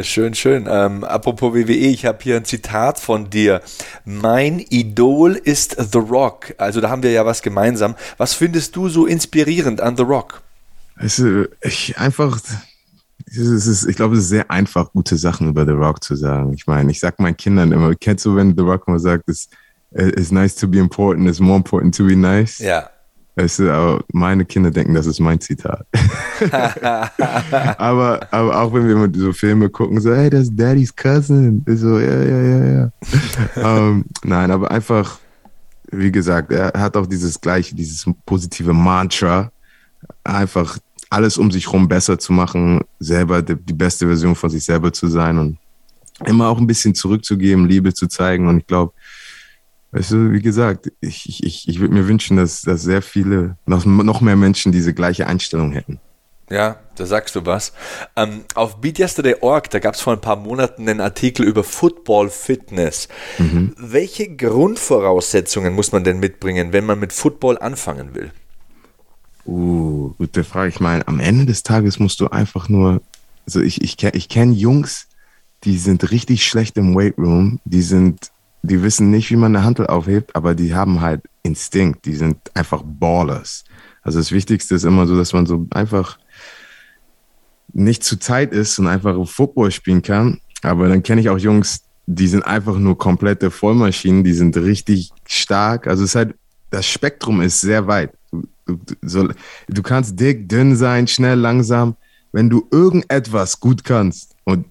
[SPEAKER 1] Schön, schön. Ähm, apropos WWE, ich habe hier ein Zitat von dir. Mein Idol ist The Rock. Also da haben wir ja was gemeinsam. Was findest du so inspirierend an The Rock?
[SPEAKER 4] Ist, ich einfach, ist, ich glaube, es ist sehr einfach, gute Sachen über The Rock zu sagen. Ich meine, ich sage meinen Kindern immer, kennst du, wenn The Rock mal sagt, es it's nice to be important, it's more important to be nice.
[SPEAKER 1] Ja.
[SPEAKER 4] Weißt du, aber meine Kinder denken, das ist mein Zitat. [laughs] aber, aber auch wenn wir immer so Filme gucken, so, hey, das ist Daddy's Cousin. So, ja, ja, ja, ja. um, ähm, nein, aber einfach, wie gesagt, er hat auch dieses gleiche, dieses positive Mantra, einfach alles um sich herum besser zu machen, selber die, die beste Version von sich selber zu sein und immer auch ein bisschen zurückzugeben, Liebe zu zeigen. Und ich glaube, Weißt du, wie gesagt, ich, ich, ich würde mir wünschen, dass, dass sehr viele, noch, noch mehr Menschen diese gleiche Einstellung hätten.
[SPEAKER 1] Ja, da sagst du was. Ähm, auf BeatYesterday.org, da gab es vor ein paar Monaten einen Artikel über Football Fitness. Mhm. Welche Grundvoraussetzungen muss man denn mitbringen, wenn man mit Football anfangen will?
[SPEAKER 4] Uh, gute Frage. Ich meine, am Ende des Tages musst du einfach nur, also ich, ich, ich kenne Jungs, die sind richtig schlecht im Weightroom, die sind die wissen nicht, wie man eine Handel aufhebt, aber die haben halt Instinkt. Die sind einfach Ballers. Also das Wichtigste ist immer so, dass man so einfach nicht zu Zeit ist und einfach Football spielen kann. Aber dann kenne ich auch Jungs, die sind einfach nur komplette Vollmaschinen, die sind richtig stark. Also es ist halt, das Spektrum ist sehr weit. Du, so, du kannst dick, dünn sein, schnell, langsam. Wenn du irgendetwas gut kannst und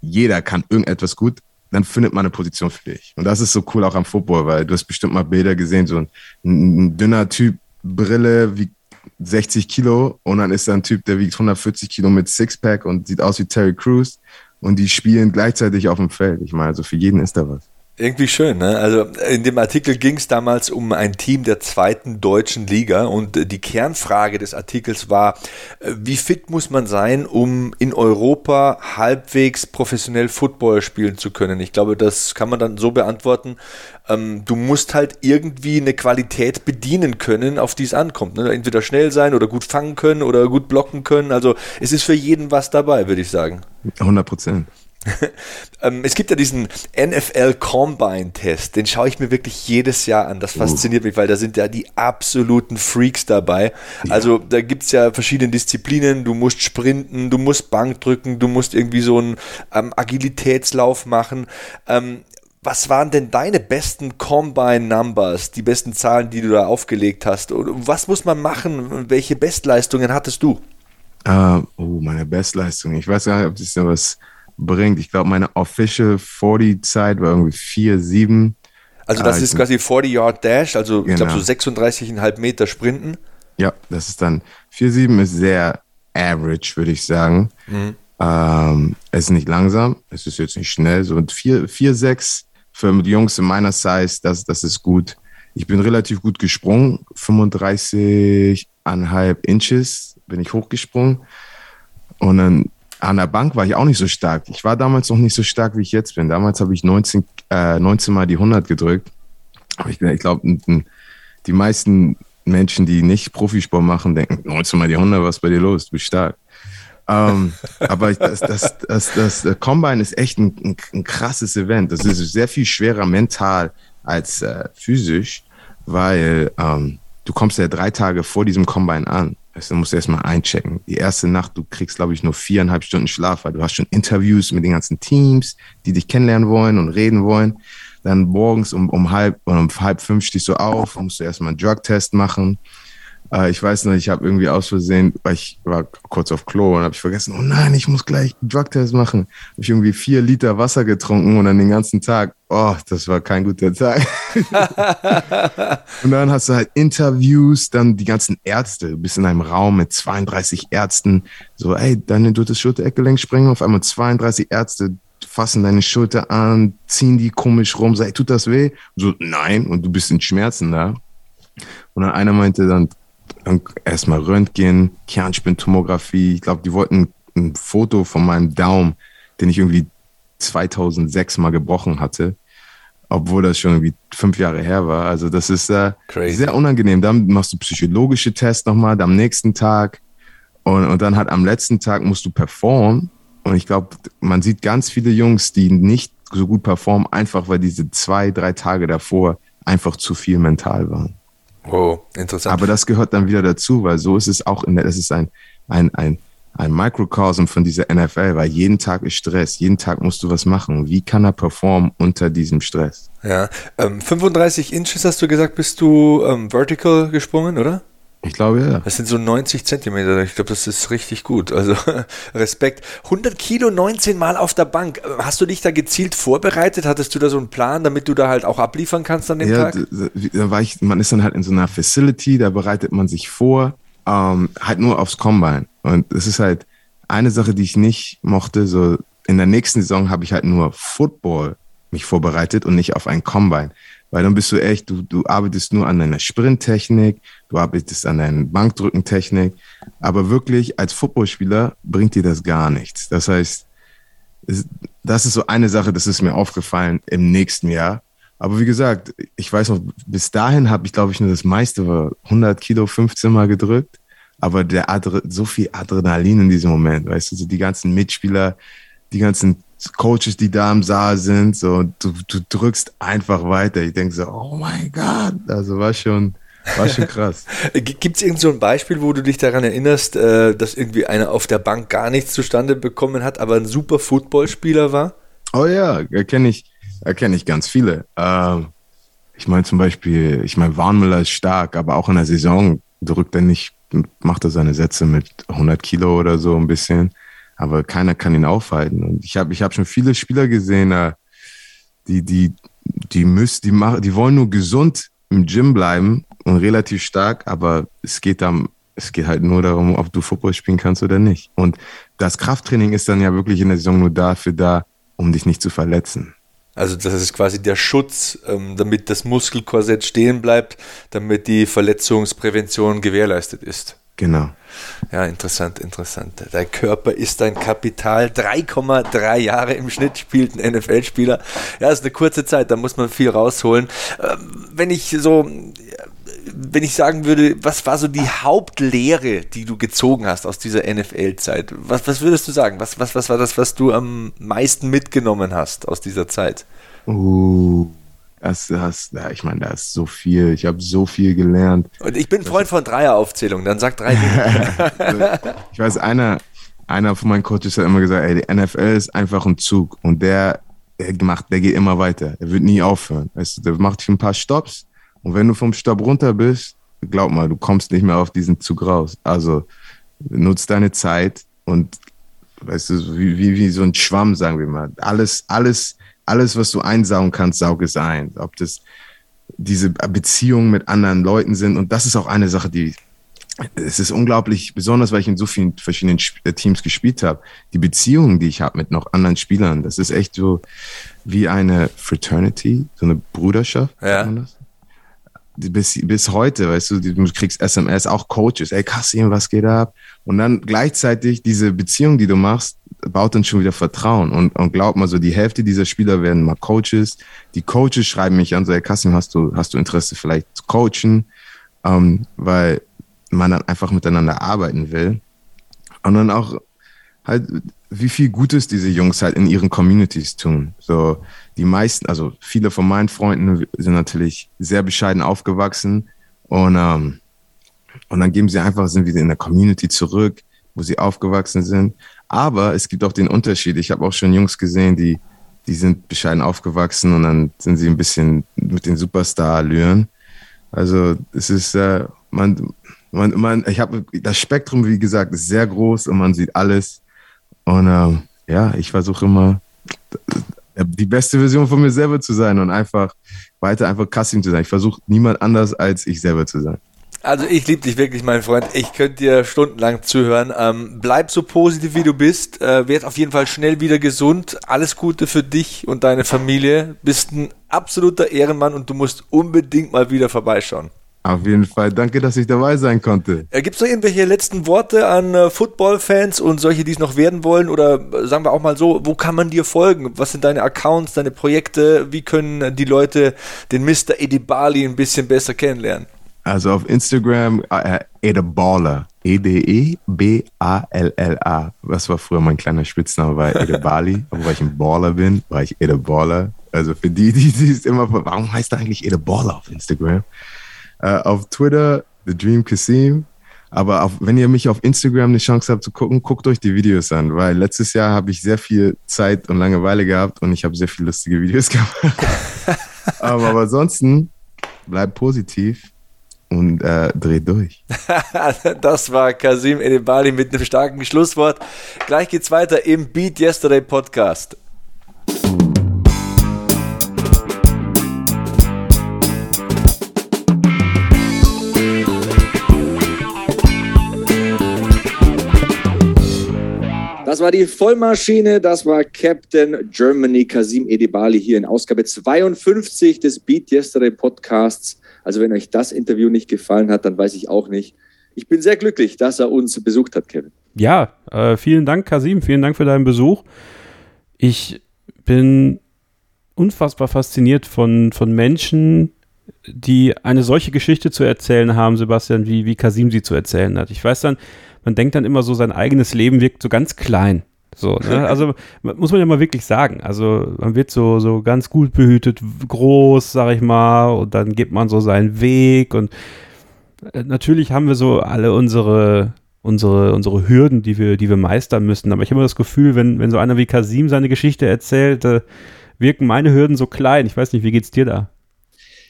[SPEAKER 4] jeder kann irgendetwas gut, dann findet man eine Position für dich. Und das ist so cool auch am Football, weil du hast bestimmt mal Bilder gesehen, so ein, ein dünner Typ, Brille, wie 60 Kilo und dann ist da ein Typ, der wiegt 140 Kilo mit Sixpack und sieht aus wie Terry Crews und die spielen gleichzeitig auf dem Feld. Ich meine, also für jeden ist da was.
[SPEAKER 1] Irgendwie schön, ne? Also in dem Artikel ging es damals um ein Team der zweiten deutschen Liga und die Kernfrage des Artikels war, äh, wie fit muss man sein, um in Europa halbwegs professionell Football spielen zu können? Ich glaube, das kann man dann so beantworten. Ähm, du musst halt irgendwie eine Qualität bedienen können, auf die es ankommt. Ne? Entweder schnell sein oder gut fangen können oder gut blocken können. Also es ist für jeden was dabei, würde ich sagen.
[SPEAKER 4] 100 Prozent. [laughs]
[SPEAKER 1] Ähm, es gibt ja diesen NFL Combine Test, den schaue ich mir wirklich jedes Jahr an. Das uh. fasziniert uh. mich, weil da sind ja die absoluten Freaks dabei. Ja. Also da gibt es ja verschiedene Disziplinen. Du musst sprinten, du musst Bank drücken, du musst irgendwie so einen ähm, Agilitätslauf machen. Ähm, was waren denn deine besten Combine Numbers, die besten Zahlen, die du da aufgelegt hast? Was muss man machen? Welche Bestleistungen hattest du?
[SPEAKER 4] Uh, oh, meine Bestleistung. Ich weiß gar nicht, ob das noch was bringt. Ich glaube, meine Official 40-Zeit war irgendwie 4,7.
[SPEAKER 1] Also das äh, ist quasi 40-Yard Dash, also genau. ich glaube so 36,5 Meter Sprinten.
[SPEAKER 4] Ja, das ist dann 4,7 ist sehr average, würde ich sagen. Mhm. Ähm, es ist nicht langsam, es ist jetzt nicht schnell. So 4,6 für die Jungs in meiner Size, das, das ist gut. Ich bin relativ gut gesprungen, 35,5 Inches bin ich hochgesprungen. Und dann an der Bank war ich auch nicht so stark. Ich war damals noch nicht so stark, wie ich jetzt bin. Damals habe ich 19, äh, 19 Mal die 100 gedrückt. Aber ich, ich glaube, die meisten Menschen, die nicht Profisport machen, denken, 19 Mal die 100, was ist bei dir los? Du bist stark. ähm, [laughs] aber das, das, das, das, das Combine ist echt ein, ein, ein, krasses Event. Das ist sehr viel schwerer mental als äh, physisch, weil ähm, du kommst ja drei Tage vor diesem Combine an. Also, du musst erstmal einchecken. Die erste Nacht, du kriegst, glaube ich, nur viereinhalb Stunden Schlaf, weil du hast schon Interviews mit den ganzen Teams, die dich kennenlernen wollen und reden wollen. dann morgens um, um halb um halb fünf stehst du auf, musst du erstmal einen Drug-Test machen. Äh, ich weiß noch, ich habe irgendwie aus Versehen, weil ich war kurz auf Klo und habe ich vergessen, oh nein, ich muss gleich Drug-Test machen. Habe ich irgendwie vier Liter Wasser getrunken und dann den ganzen Tag, oh, das war kein guter Tag. [laughs] und dann hast du halt Interviews, dann die ganzen Ärzte. Du bist in einem Raum mit 32 Ärzten. So, ey, deine dritte Schulter-Eckgelenk springen auf einmal 32 Ärzte fassen deine Schulter an, ziehen die komisch rum, sei, tut das weh? Und so, nein, und du bist in Schmerzen da. Und dann einer meinte dann, erstmal Röntgen, Kernspintomographie. Ich glaube, die wollten ein Foto von meinem Daumen, den ich irgendwie 2006 mal gebrochen hatte, obwohl das schon irgendwie fünf Jahre her war. Also das ist äh, sehr unangenehm. Dann machst du psychologische Tests nochmal am nächsten Tag und, und dann halt am letzten Tag musst du performen. Und ich glaube, man sieht ganz viele Jungs, die nicht so gut performen, einfach weil diese zwei, drei Tage davor einfach zu viel mental waren.
[SPEAKER 1] Oh, interessant.
[SPEAKER 4] Aber das gehört dann wieder dazu, weil so ist es auch in der, es ist ein, ein, ein, ein Mikrokosm von dieser NFL, weil jeden Tag ist Stress, jeden Tag musst du was machen. Wie kann er performen unter diesem Stress?
[SPEAKER 1] Ja, ähm, 35 Inches hast du gesagt, bist du ähm, vertical gesprungen, oder?
[SPEAKER 4] Ich glaube ja.
[SPEAKER 1] Das sind so 90 Zentimeter. Ich glaube, das ist richtig gut. Also [laughs] Respekt. 100 Kilo 19 Mal auf der Bank. Hast du dich da gezielt vorbereitet? Hattest du da so einen Plan, damit du da halt auch abliefern kannst an dem ja, Tag?
[SPEAKER 4] Da war ich, man ist dann halt in so einer Facility, da bereitet man sich vor, ähm, halt nur aufs Combine. Und es ist halt eine Sache, die ich nicht mochte. So in der nächsten Saison habe ich halt nur Football mich vorbereitet und nicht auf ein Combine. Weil dann bist du echt, du, du arbeitest nur an deiner Sprinttechnik, du arbeitest an deiner Bankdrückentechnik, aber wirklich als Footballspieler bringt dir das gar nichts. Das heißt, das ist so eine Sache, das ist mir aufgefallen im nächsten Jahr. Aber wie gesagt, ich weiß noch, bis dahin habe ich, glaube ich, nur das meiste war 100 Kilo 15 Mal gedrückt. Aber der Adre so viel Adrenalin in diesem Moment, weißt du, so die ganzen Mitspieler, die ganzen Coaches, die da im Saal sind, so, du, du drückst einfach weiter. Ich denke so, oh mein Gott, also war schon, war schon krass. [laughs]
[SPEAKER 1] Gibt es irgend so ein Beispiel, wo du dich daran erinnerst, äh, dass irgendwie einer auf der Bank gar nichts zustande bekommen hat, aber ein super Footballspieler war?
[SPEAKER 4] Oh ja, erkenne ich, erkenne ich ganz viele. Ähm, ich meine zum Beispiel, ich meine, Warnmüller ist stark, aber auch in der Saison drückt er nicht, macht er seine Sätze mit 100 Kilo oder so ein bisschen aber keiner kann ihn aufhalten. Und ich habe ich hab schon viele Spieler gesehen, äh, die, die, die müssen, die machen, die wollen nur gesund im Gym bleiben und relativ stark, aber es geht dann, es geht halt nur darum, ob du Football spielen kannst oder nicht. Und das Krafttraining ist dann ja wirklich in der Saison nur dafür da, um dich nicht zu verletzen.
[SPEAKER 1] Also das ist quasi der Schutz, ähm, damit das Muskelkorsett stehen bleibt, damit die Verletzungsprävention gewährleistet ist.
[SPEAKER 4] Genau.
[SPEAKER 1] Ja, interessant, interessant. Dein Körper ist dein Kapital. 3,3 Jahre im Schnitt spielt ein NFL-Spieler. Ja, ist eine kurze Zeit, da muss man viel rausholen. Ähm, wenn ich so, wenn ich sagen würde, was war so die Hauptlehre, die du gezogen hast aus dieser NFL-Zeit? Was, was würdest du sagen? Was, was, was war das, was du am meisten mitgenommen hast aus dieser Zeit?
[SPEAKER 4] Uh. Das, das, ja, ich meine, da ist so viel. Ich habe so viel gelernt.
[SPEAKER 1] Und ich bin Freund von Dreieraufzählung. Dann sag drei Dinge. [laughs]
[SPEAKER 4] ich weiß, einer, einer von meinen Coaches hat immer gesagt, ey, die NFL ist einfach ein Zug und der, der macht, der geht immer weiter. Er wird nie aufhören. Weißt du, der macht ein paar Stops und wenn du vom Stopp runter bist, glaub mal, du kommst nicht mehr auf diesen Zug raus. Also nutzt deine Zeit und weißt du, wie, wie, wie so ein Schwamm, sagen wir mal. Alles, alles alles, was du einsaugen kannst, saug es ein. Ob das diese Beziehungen mit anderen Leuten sind. Und das ist auch eine Sache, die es ist unglaublich, besonders weil ich in so vielen verschiedenen äh, Teams gespielt habe. Die Beziehungen, die ich habe mit noch anderen Spielern, das ist echt so wie eine Fraternity, so eine Bruderschaft. Ja. Bis, bis heute, weißt du, du kriegst SMS, auch Coaches, ey Kassim, was geht ab? Und dann gleichzeitig diese Beziehung, die du machst, baut dann schon wieder Vertrauen. Und, und glaub mal so, die Hälfte dieser Spieler werden mal Coaches. Die Coaches schreiben mich an, so, hey Kassim, hast du, hast du Interesse vielleicht zu coachen? Ähm, weil man dann einfach miteinander arbeiten will. Und dann auch halt, wie viel Gutes diese Jungs halt in ihren Communities tun. So, die meisten, also viele von meinen Freunden sind natürlich sehr bescheiden aufgewachsen und, ähm, und dann geben sie einfach, sind wieder in der Community zurück, wo sie aufgewachsen sind. Aber es gibt auch den Unterschied. Ich habe auch schon Jungs gesehen, die die sind bescheiden aufgewachsen und dann sind sie ein bisschen mit den Superstar-Allüren. Also es ist, äh, man, man, man, ich habe das Spektrum, wie gesagt, ist sehr groß und man sieht alles. Und ähm, ja, ich versuche immer die beste Version von mir selber zu sein und einfach weiter einfach Kassim zu sein. Ich versuche niemand anders als ich selber zu sein.
[SPEAKER 3] Also ich liebe dich wirklich, mein Freund. Ich könnte dir stundenlang zuhören. Ähm, bleib so positiv, wie du bist. Äh, werd auf jeden Fall schnell wieder gesund. Alles Gute für dich und deine Familie. Bist ein absoluter Ehrenmann und du musst unbedingt mal wieder vorbeischauen.
[SPEAKER 4] Auf jeden Fall. Danke, dass ich dabei sein konnte.
[SPEAKER 3] Äh, Gibt es noch irgendwelche letzten Worte an äh, Football-Fans und solche, die es noch werden wollen? Oder äh, sagen wir auch mal so, wo kann man dir folgen? Was sind deine Accounts, deine Projekte? Wie können die Leute den Mr. Edibali ein bisschen besser kennenlernen?
[SPEAKER 4] Also auf Instagram, äh, Edeballer. E-D-E-B-A-L-L-A. Was war früher mein kleiner Spitzname bei Edebali. [laughs] Aber weil ich ein Baller bin, war ich Edeballer. Also für die, die, ist immer, warum heißt er eigentlich Edeballer auf Instagram? Uh, auf Twitter, The Dream Kasim. Aber auf, wenn ihr mich auf Instagram eine Chance habt zu gucken, guckt euch die Videos an, weil letztes Jahr habe ich sehr viel Zeit und Langeweile gehabt und ich habe sehr viele lustige Videos [laughs] gemacht. aber, aber ansonsten bleibt positiv und äh, dreht durch. [laughs]
[SPEAKER 3] das war Kasim Edebali mit einem starken Schlusswort. Gleich geht's weiter im Beat Yesterday Podcast.
[SPEAKER 1] War die Vollmaschine, das war Captain Germany Kasim Edebali hier in Ausgabe 52 des Beat Yesterday Podcasts. Also wenn euch das Interview nicht gefallen hat, dann weiß ich auch nicht. Ich bin sehr glücklich, dass er uns besucht hat, Kevin.
[SPEAKER 2] Ja, äh, vielen Dank, Kasim. Vielen Dank für deinen Besuch. Ich bin unfassbar fasziniert von, von Menschen, die eine solche Geschichte zu erzählen haben, Sebastian, wie, wie Kasim sie zu erzählen hat. Ich weiß dann, man denkt dann immer so, sein eigenes Leben wirkt so ganz klein. So, ne? [laughs] Also muss man ja mal wirklich sagen. Also man wird so, so ganz gut behütet, groß, sag ich mal, und dann geht man so seinen Weg und äh, natürlich haben wir so alle unsere, unsere, unsere Hürden, die wir, die wir meistern müssen. Aber ich habe immer das Gefühl, wenn, wenn so einer wie Kasim seine Geschichte erzählt, äh, wirken meine Hürden so klein. Ich weiß nicht, wie geht's dir da?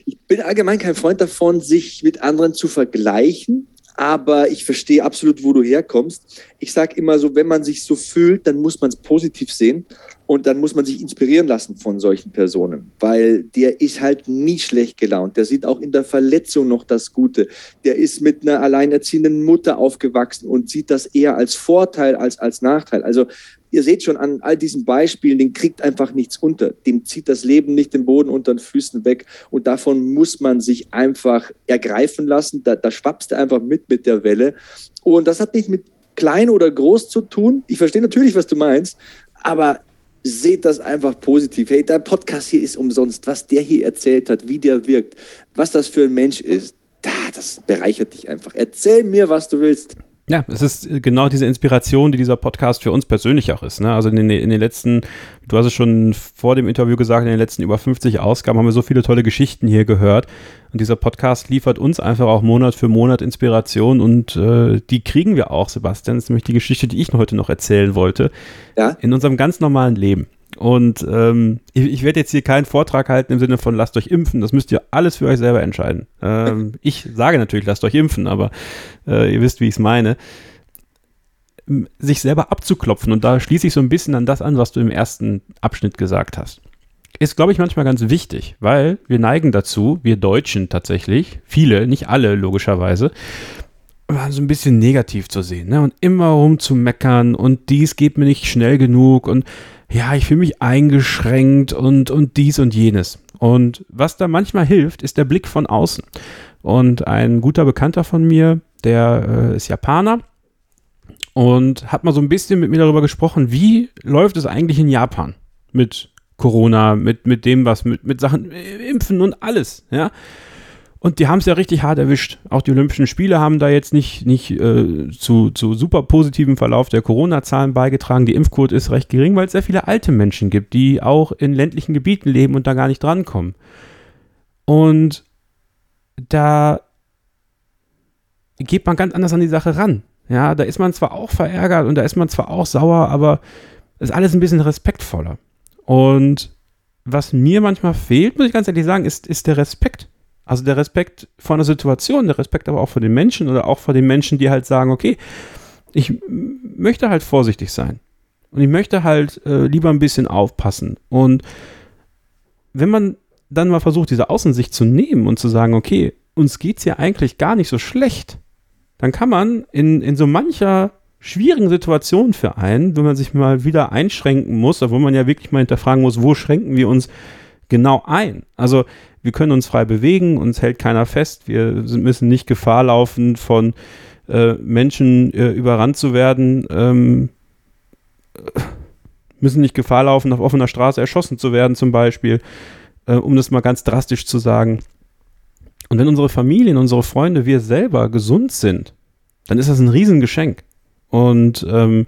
[SPEAKER 1] Ich bin allgemein kein Freund davon, sich mit anderen zu vergleichen aber ich verstehe absolut, wo du herkommst. Ich sage immer so, wenn man sich so fühlt, dann muss man es positiv sehen und dann muss man sich inspirieren lassen von solchen Personen, weil der ist halt nie schlecht gelaunt. Der sieht auch in der Verletzung noch das Gute. Der ist mit einer alleinerziehenden Mutter aufgewachsen und sieht das eher als Vorteil als als Nachteil. Also ihr seht schon an all diesen Beispielen, den kriegt einfach nichts unter. Dem zieht das Leben nicht den Boden unter den Füßen weg. Und davon muss man sich einfach ergreifen lassen. Da, da schwappst du einfach mit mit der Welle. Und das hat nicht mit klein oder groß zu tun. Ich verstehe natürlich, was du meinst, aber seht das einfach positiv. Hey, der Podcast hier ist umsonst. Was der hier erzählt hat, wie der wirkt, was das für ein Mensch ist, das bereichert dich einfach. Erzähl mir, was du willst.
[SPEAKER 2] Ja, es ist genau diese Inspiration, die dieser Podcast für uns persönlich auch ist. Ne? Also in den, in den letzten, du hast es schon vor dem Interview gesagt, in den letzten über 50 Ausgaben haben wir so viele tolle Geschichten hier gehört. Und dieser Podcast liefert uns einfach auch Monat für Monat Inspiration und äh, die kriegen wir auch, Sebastian. Das ist nämlich die Geschichte, die ich heute noch erzählen wollte. Ja? In unserem ganz normalen Leben. Und ähm, ich, ich werde jetzt hier keinen Vortrag halten im Sinne von lasst euch impfen. Das müsst ihr alles für euch selber entscheiden. Ähm, [laughs] ich sage natürlich, lasst euch impfen, aber äh, ihr wisst, wie ich es meine. Sich selber abzuklopfen, und da schließe ich so ein bisschen an das an, was du im ersten Abschnitt gesagt hast, ist, glaube ich, manchmal ganz wichtig, weil wir neigen dazu, wir Deutschen tatsächlich, viele, nicht alle logischerweise, so ein bisschen negativ zu sehen ne? und immer rumzumeckern und dies geht mir nicht schnell genug und ja, ich fühle mich eingeschränkt und, und dies und jenes. Und was da manchmal hilft, ist der Blick von außen. Und ein guter Bekannter von mir, der äh, ist Japaner und hat mal so ein bisschen mit mir darüber gesprochen, wie läuft es eigentlich in Japan mit Corona, mit, mit dem, was, mit, mit Sachen, äh, Impfen und alles, ja. Und die haben es ja richtig hart erwischt. Auch die Olympischen Spiele haben da jetzt nicht, nicht äh, zu, zu super positivem Verlauf der Corona-Zahlen beigetragen. Die Impfquote ist recht gering, weil es sehr viele alte Menschen gibt, die auch in ländlichen Gebieten leben und da gar nicht drankommen. Und da geht man ganz anders an die Sache ran. Ja, da ist man zwar auch verärgert und da ist man zwar auch sauer, aber ist alles ein bisschen respektvoller. Und was mir manchmal fehlt, muss ich ganz ehrlich sagen, ist, ist der Respekt. Also der Respekt vor einer Situation, der Respekt aber auch vor den Menschen oder auch vor den Menschen, die halt sagen, okay, ich möchte halt vorsichtig sein. Und ich möchte halt äh, lieber ein bisschen aufpassen. Und wenn man dann mal versucht, diese Außensicht zu nehmen und zu sagen, okay, uns geht es ja eigentlich gar nicht so schlecht, dann kann man in, in so mancher schwierigen Situation für einen, wenn man sich mal wieder einschränken muss, obwohl man ja wirklich mal hinterfragen muss, wo schränken wir uns genau ein? Also wir können uns frei bewegen, uns hält keiner fest, wir müssen nicht Gefahr laufen, von äh, Menschen äh, überrannt zu werden, ähm, müssen nicht Gefahr laufen, auf offener Straße erschossen zu werden zum Beispiel, äh, um das mal ganz drastisch zu sagen. Und wenn unsere Familien, unsere Freunde, wir selber gesund sind, dann ist das ein Riesengeschenk. Und ähm,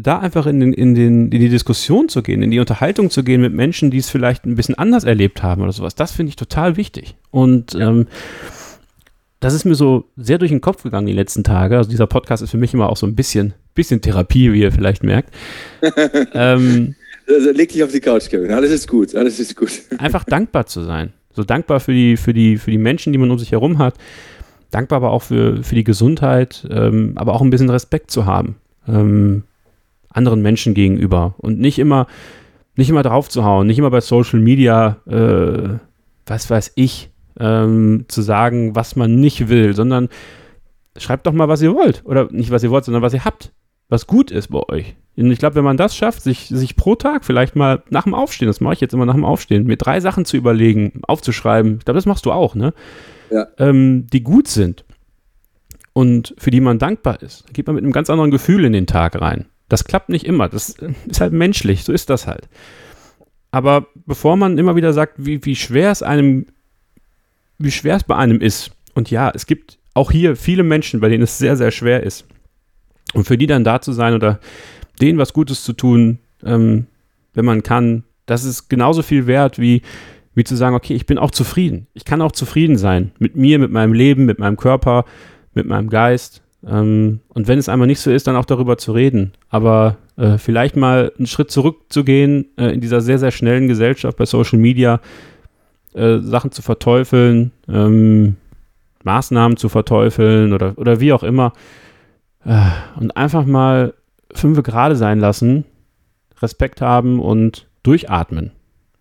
[SPEAKER 2] da einfach in, den, in, den, in die Diskussion zu gehen, in die Unterhaltung zu gehen mit Menschen, die es vielleicht ein bisschen anders erlebt haben oder sowas, das finde ich total wichtig. Und ja. ähm, das ist mir so sehr durch den Kopf gegangen die letzten Tage. Also dieser Podcast ist für mich immer auch so ein bisschen, bisschen Therapie, wie ihr vielleicht merkt. [laughs]
[SPEAKER 1] ähm, also leg dich auf die Couch, Kevin. Alles ist gut, alles ist gut. [laughs]
[SPEAKER 2] einfach dankbar zu sein. So dankbar für die, für die, für die Menschen, die man um sich herum hat. Dankbar aber auch für, für die Gesundheit, ähm, aber auch ein bisschen Respekt zu haben. Ähm, anderen Menschen gegenüber und nicht immer, nicht immer drauf zu hauen, nicht immer bei Social Media, äh, was weiß ich, ähm, zu sagen, was man nicht will, sondern schreibt doch mal, was ihr wollt. Oder nicht, was ihr wollt, sondern was ihr habt. Was gut ist bei euch. Und ich glaube, wenn man das schafft, sich, sich pro Tag vielleicht mal nach dem Aufstehen, das mache ich jetzt immer nach dem Aufstehen, mir drei Sachen zu überlegen, aufzuschreiben, ich glaube, das machst du auch, ne? Ja. Ähm, die gut sind und für die man dankbar ist, geht man mit einem ganz anderen Gefühl in den Tag rein. Das klappt nicht immer. Das ist halt menschlich. So ist das halt. Aber bevor man immer wieder sagt, wie, wie schwer es einem, wie schwer es bei einem ist. Und ja, es gibt auch hier viele Menschen, bei denen es sehr, sehr schwer ist. Und für die dann da zu sein oder denen was Gutes zu tun, ähm, wenn man kann, das ist genauso viel wert wie, wie zu sagen, okay, ich bin auch zufrieden. Ich kann auch zufrieden sein mit mir, mit meinem Leben, mit meinem Körper, mit meinem Geist. Ähm, und wenn es einmal nicht so ist, dann auch darüber zu reden. Aber äh, vielleicht mal einen Schritt zurückzugehen äh, in dieser sehr, sehr schnellen Gesellschaft bei Social Media, äh, Sachen zu verteufeln, ähm, Maßnahmen zu verteufeln oder, oder wie auch immer. Äh, und einfach mal fünf gerade sein lassen, Respekt haben und durchatmen,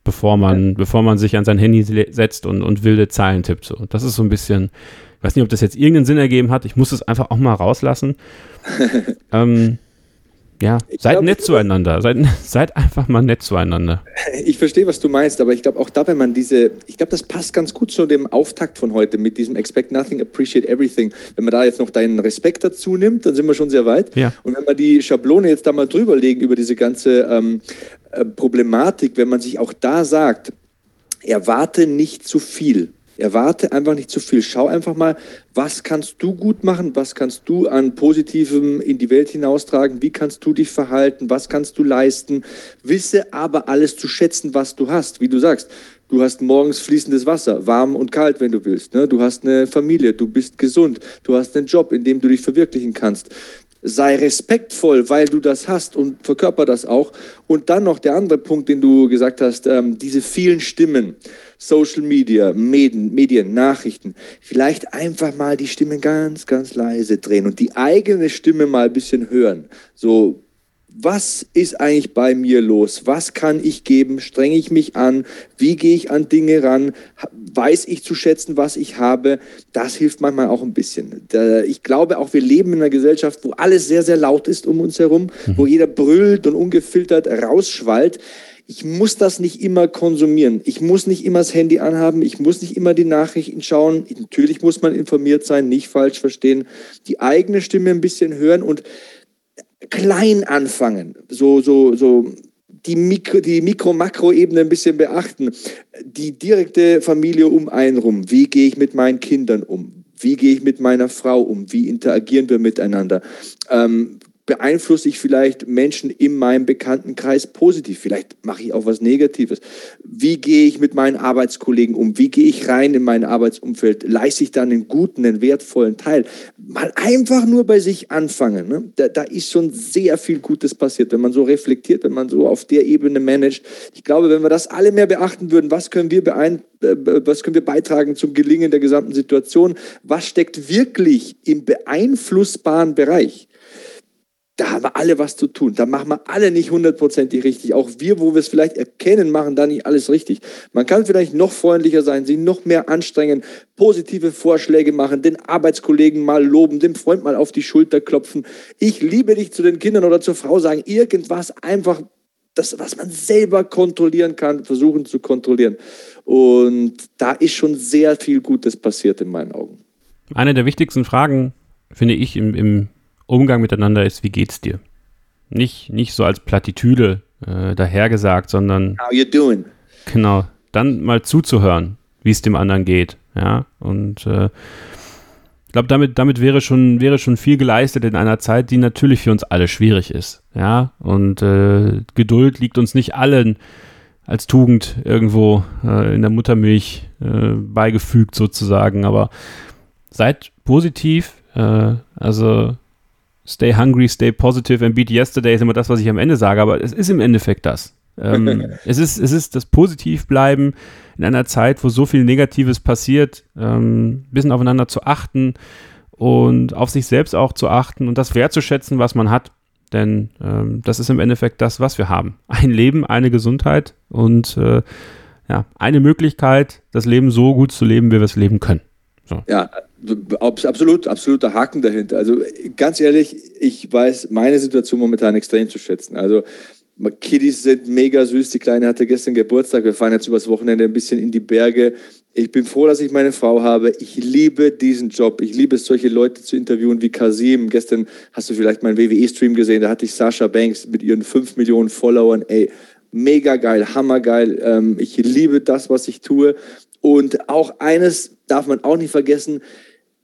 [SPEAKER 2] bevor man, ja. bevor man sich an sein Handy setzt und, und wilde Zeilen tippt. So. Das ist so ein bisschen weiß nicht, ob das jetzt irgendeinen Sinn ergeben hat. Ich muss es einfach auch mal rauslassen. [laughs] ähm, ja, ich seid glaub, nett zueinander. Seid, [laughs] seid einfach mal nett zueinander.
[SPEAKER 1] Ich verstehe, was du meinst, aber ich glaube auch da, wenn man diese, ich glaube, das passt ganz gut zu dem Auftakt von heute mit diesem Expect Nothing, Appreciate Everything. Wenn man da jetzt noch deinen Respekt dazu nimmt, dann sind wir schon sehr weit. Ja. Und wenn wir die Schablone jetzt da mal drüber legen über diese ganze ähm, äh, Problematik, wenn man sich auch da sagt, erwarte nicht zu viel. Erwarte einfach nicht zu viel. Schau einfach mal, was kannst du gut machen, was kannst du an Positivem in die Welt hinaustragen, wie kannst du dich verhalten, was kannst du leisten. Wisse aber alles zu schätzen, was du hast. Wie du sagst, du hast morgens fließendes Wasser, warm und kalt, wenn du willst. Ne? Du hast eine Familie, du bist gesund, du hast einen Job, in dem du dich verwirklichen kannst sei respektvoll, weil du das hast und verkörper das auch. Und dann noch der andere Punkt, den du gesagt hast, ähm, diese vielen Stimmen, Social Media, Medien, Medien, Nachrichten, vielleicht einfach mal die Stimmen ganz, ganz leise drehen und die eigene Stimme mal ein bisschen hören. So was ist eigentlich bei mir los? Was kann ich geben? Strenge ich mich an? Wie gehe ich an Dinge ran? Weiß ich zu schätzen, was ich habe? Das hilft manchmal auch ein bisschen. Ich glaube auch, wir leben in einer Gesellschaft, wo alles sehr, sehr laut ist um uns herum, wo mhm. jeder brüllt und ungefiltert rausschwallt. Ich muss das nicht immer konsumieren. Ich muss nicht immer das Handy anhaben. Ich muss nicht immer die Nachrichten schauen. Natürlich muss man informiert sein, nicht falsch verstehen. Die eigene Stimme ein bisschen hören und klein anfangen, so, so, so die Mikro, die Mikro-Makro-Ebene ein bisschen beachten. Die direkte Familie um einen rum. Wie gehe ich mit meinen Kindern um? Wie gehe ich mit meiner Frau um? Wie interagieren wir miteinander? Ähm, beeinflusse ich vielleicht Menschen in meinem Bekanntenkreis positiv? Vielleicht mache ich auch was Negatives. Wie gehe ich mit meinen Arbeitskollegen um? Wie gehe ich rein in mein Arbeitsumfeld? Leiste ich dann einen guten, einen wertvollen Teil? Mal einfach nur bei sich anfangen. Ne? Da, da ist schon sehr viel Gutes passiert, wenn man so reflektiert, wenn man so auf der Ebene managt. Ich glaube, wenn wir das alle mehr beachten würden, was können wir beeinflussen? Äh, was können wir beitragen zum Gelingen der gesamten Situation? Was steckt wirklich im beeinflussbaren Bereich? Da haben wir alle was zu tun. Da machen wir alle nicht hundertprozentig richtig. Auch wir, wo wir es vielleicht erkennen, machen da nicht alles richtig. Man kann vielleicht noch freundlicher sein, sich noch mehr anstrengen, positive Vorschläge machen, den Arbeitskollegen mal loben, dem Freund mal auf die Schulter klopfen. Ich liebe dich zu den Kindern oder zur Frau sagen, irgendwas einfach, das, was man selber kontrollieren kann, versuchen zu kontrollieren. Und da ist schon sehr viel Gutes passiert in meinen Augen.
[SPEAKER 2] Eine der wichtigsten Fragen, finde ich, im, im Umgang miteinander ist, wie geht's dir? Nicht, nicht so als Plattitüde äh, dahergesagt, sondern.
[SPEAKER 1] How you doing?
[SPEAKER 2] Genau. Dann mal zuzuhören, wie es dem anderen geht. Ja. Und äh, ich glaube, damit, damit wäre schon, wäre schon viel geleistet in einer Zeit, die natürlich für uns alle schwierig ist. Ja. Und äh, Geduld liegt uns nicht allen als Tugend irgendwo äh, in der Muttermilch äh, beigefügt, sozusagen. Aber seid positiv. Äh, also Stay hungry, stay positive and beat yesterday ist immer das, was ich am Ende sage, aber es ist im Endeffekt das. ähm, [laughs] es, ist, es ist das Positivbleiben in einer Zeit, wo so viel Negatives passiert, ähm, bisschen aufeinander zu achten und auf sich selbst auch zu achten und das wertzuschätzen, was man hat. Denn ähm, das ist im Endeffekt das, was wir haben. Ein Leben, eine Gesundheit und äh, ja, eine Möglichkeit, das Leben so gut zu leben, wie wir es leben können.
[SPEAKER 1] So. Ja, absolut, absoluter Haken dahinter. Also ganz ehrlich, ich weiß meine Situation momentan extrem zu schätzen. Also Kiddies sind mega süß. Die Kleine hatte gestern Geburtstag. Wir fahren jetzt übers Wochenende ein bisschen in die Berge. Ich bin froh, dass ich meine Frau habe. Ich liebe diesen Job. Ich liebe es, solche Leute zu interviewen wie Kasim. Gestern hast du vielleicht meinen WWE-Stream gesehen. Da hatte ich Sascha Banks mit ihren 5 Millionen Followern. Ey, mega geil, hammergeil. Ähm, ich liebe das, was ich tue. Und auch eines darf man auch nicht vergessen,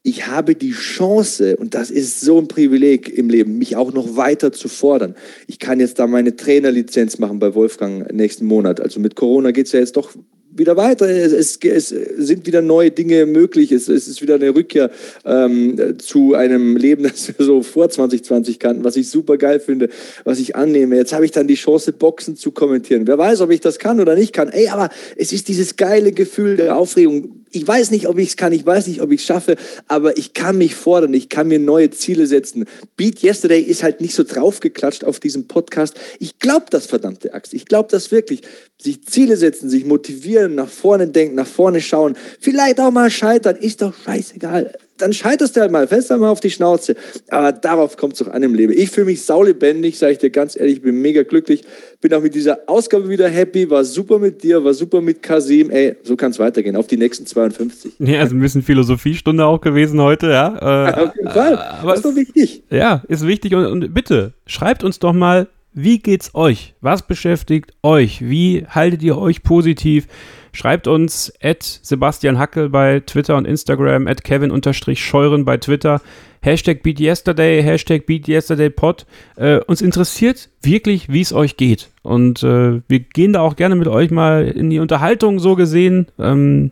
[SPEAKER 1] ich habe die Chance, und das ist so ein Privileg im Leben, mich auch noch weiter zu fordern. Ich kann jetzt da meine Trainerlizenz machen bei Wolfgang nächsten Monat. Also mit Corona geht es ja jetzt doch wieder weiter. Es, es, sind wieder neue Dinge möglich. Es, es ist wieder eine Rückkehr ähm, zu einem Leben, [laughs] das wir so vor 2020 kannten, was ich super geil finde, was ich annehme. Jetzt habe ich dann die Chance, Boxen zu kommentieren. Wer weiß, ob ich das kann oder nicht kann. Ey, aber es ist dieses geile Gefühl der Aufregung. Ich weiß nicht, ob ich es kann, ich weiß nicht, ob ich es schaffe, aber ich kann mich fordern, ich kann mir neue Ziele setzen. Beat Yesterday ist halt nicht so draufgeklatscht auf diesem Podcast. Ich glaube das, verdammte Axt. Ich glaube das wirklich. Sich Ziele setzen, sich motivieren, nach vorne denken, nach vorne schauen, vielleicht auch mal scheitern, ist doch scheißegal dann scheiterst du halt mal, fällst halt mal auf die Schnauze. Aber darauf kommt es doch an im Leben. Ich fühle mich saulebendig, sage ich dir ganz ehrlich, bin mega glücklich. Bin auch mit dieser Ausgabe wieder happy, war super mit dir, war super mit Kasim. Ey, so kann es weitergehen, auf die nächsten 52.
[SPEAKER 2] Ja, also ein bisschen Philosophiestunde auch gewesen heute, ja.
[SPEAKER 1] Äh, auf jeden Fall, aber das ist doch wichtig.
[SPEAKER 2] Ja, ist wichtig und, und bitte, schreibt uns doch mal, wie geht's euch? Was beschäftigt euch? Wie haltet ihr euch positiv? Schreibt uns at Sebastian Hackel bei Twitter und Instagram, at Kevin-Scheuren bei Twitter, Hashtag BeatYesterday, Hashtag BeatYesterdayPod. Äh, uns interessiert wirklich, wie es euch geht. Und äh, wir gehen da auch gerne mit euch mal in die Unterhaltung so gesehen. Ähm,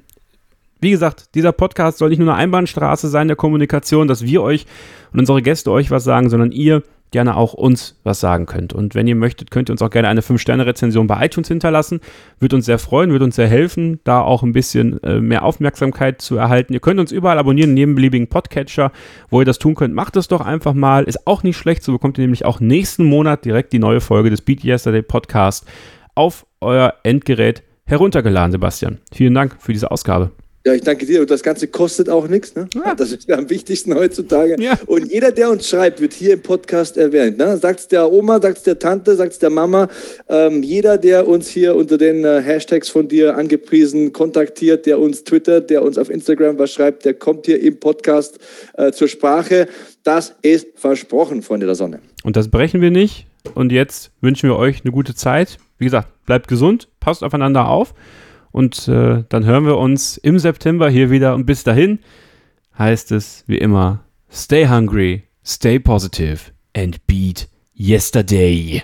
[SPEAKER 2] wie gesagt, dieser Podcast soll nicht nur eine Einbahnstraße sein der Kommunikation, dass wir euch und unsere Gäste euch was sagen, sondern ihr gerne auch uns was sagen könnt. Und wenn ihr möchtet, könnt ihr uns auch gerne eine 5-Sterne-Rezension bei iTunes hinterlassen. Würde uns sehr freuen, würde uns sehr helfen, da auch ein bisschen äh, mehr Aufmerksamkeit zu erhalten. Ihr könnt uns überall abonnieren, neben beliebigen Podcatcher, wo ihr das tun könnt. Macht es doch einfach mal. Ist auch nicht schlecht. So bekommt ihr nämlich auch nächsten Monat direkt die neue Folge des Beat Yesterday Podcast auf euer Endgerät heruntergeladen, Sebastian. Vielen Dank für diese Ausgabe.
[SPEAKER 1] Ja, ich danke dir. Und das Ganze kostet auch nichts. Ne? Ja. Das ist ja am wichtigsten heutzutage. Ja. Und jeder, der uns schreibt, wird hier im Podcast erwähnt. Ne? Sagt es der Oma, sagt es der Tante, sagt es der Mama. Ähm, jeder, der uns hier unter den äh, Hashtags von dir angepriesen kontaktiert, der uns twittert, der uns auf Instagram was schreibt, der kommt hier im Podcast äh, zur Sprache. Das ist versprochen, Freunde der Sonne.
[SPEAKER 2] Und das brechen wir nicht. Und jetzt wünschen wir euch eine gute Zeit. Wie gesagt, bleibt gesund, passt aufeinander auf. Und äh, dann hören wir uns im September hier wieder. Und bis dahin heißt es wie immer, stay hungry, stay positive and beat yesterday.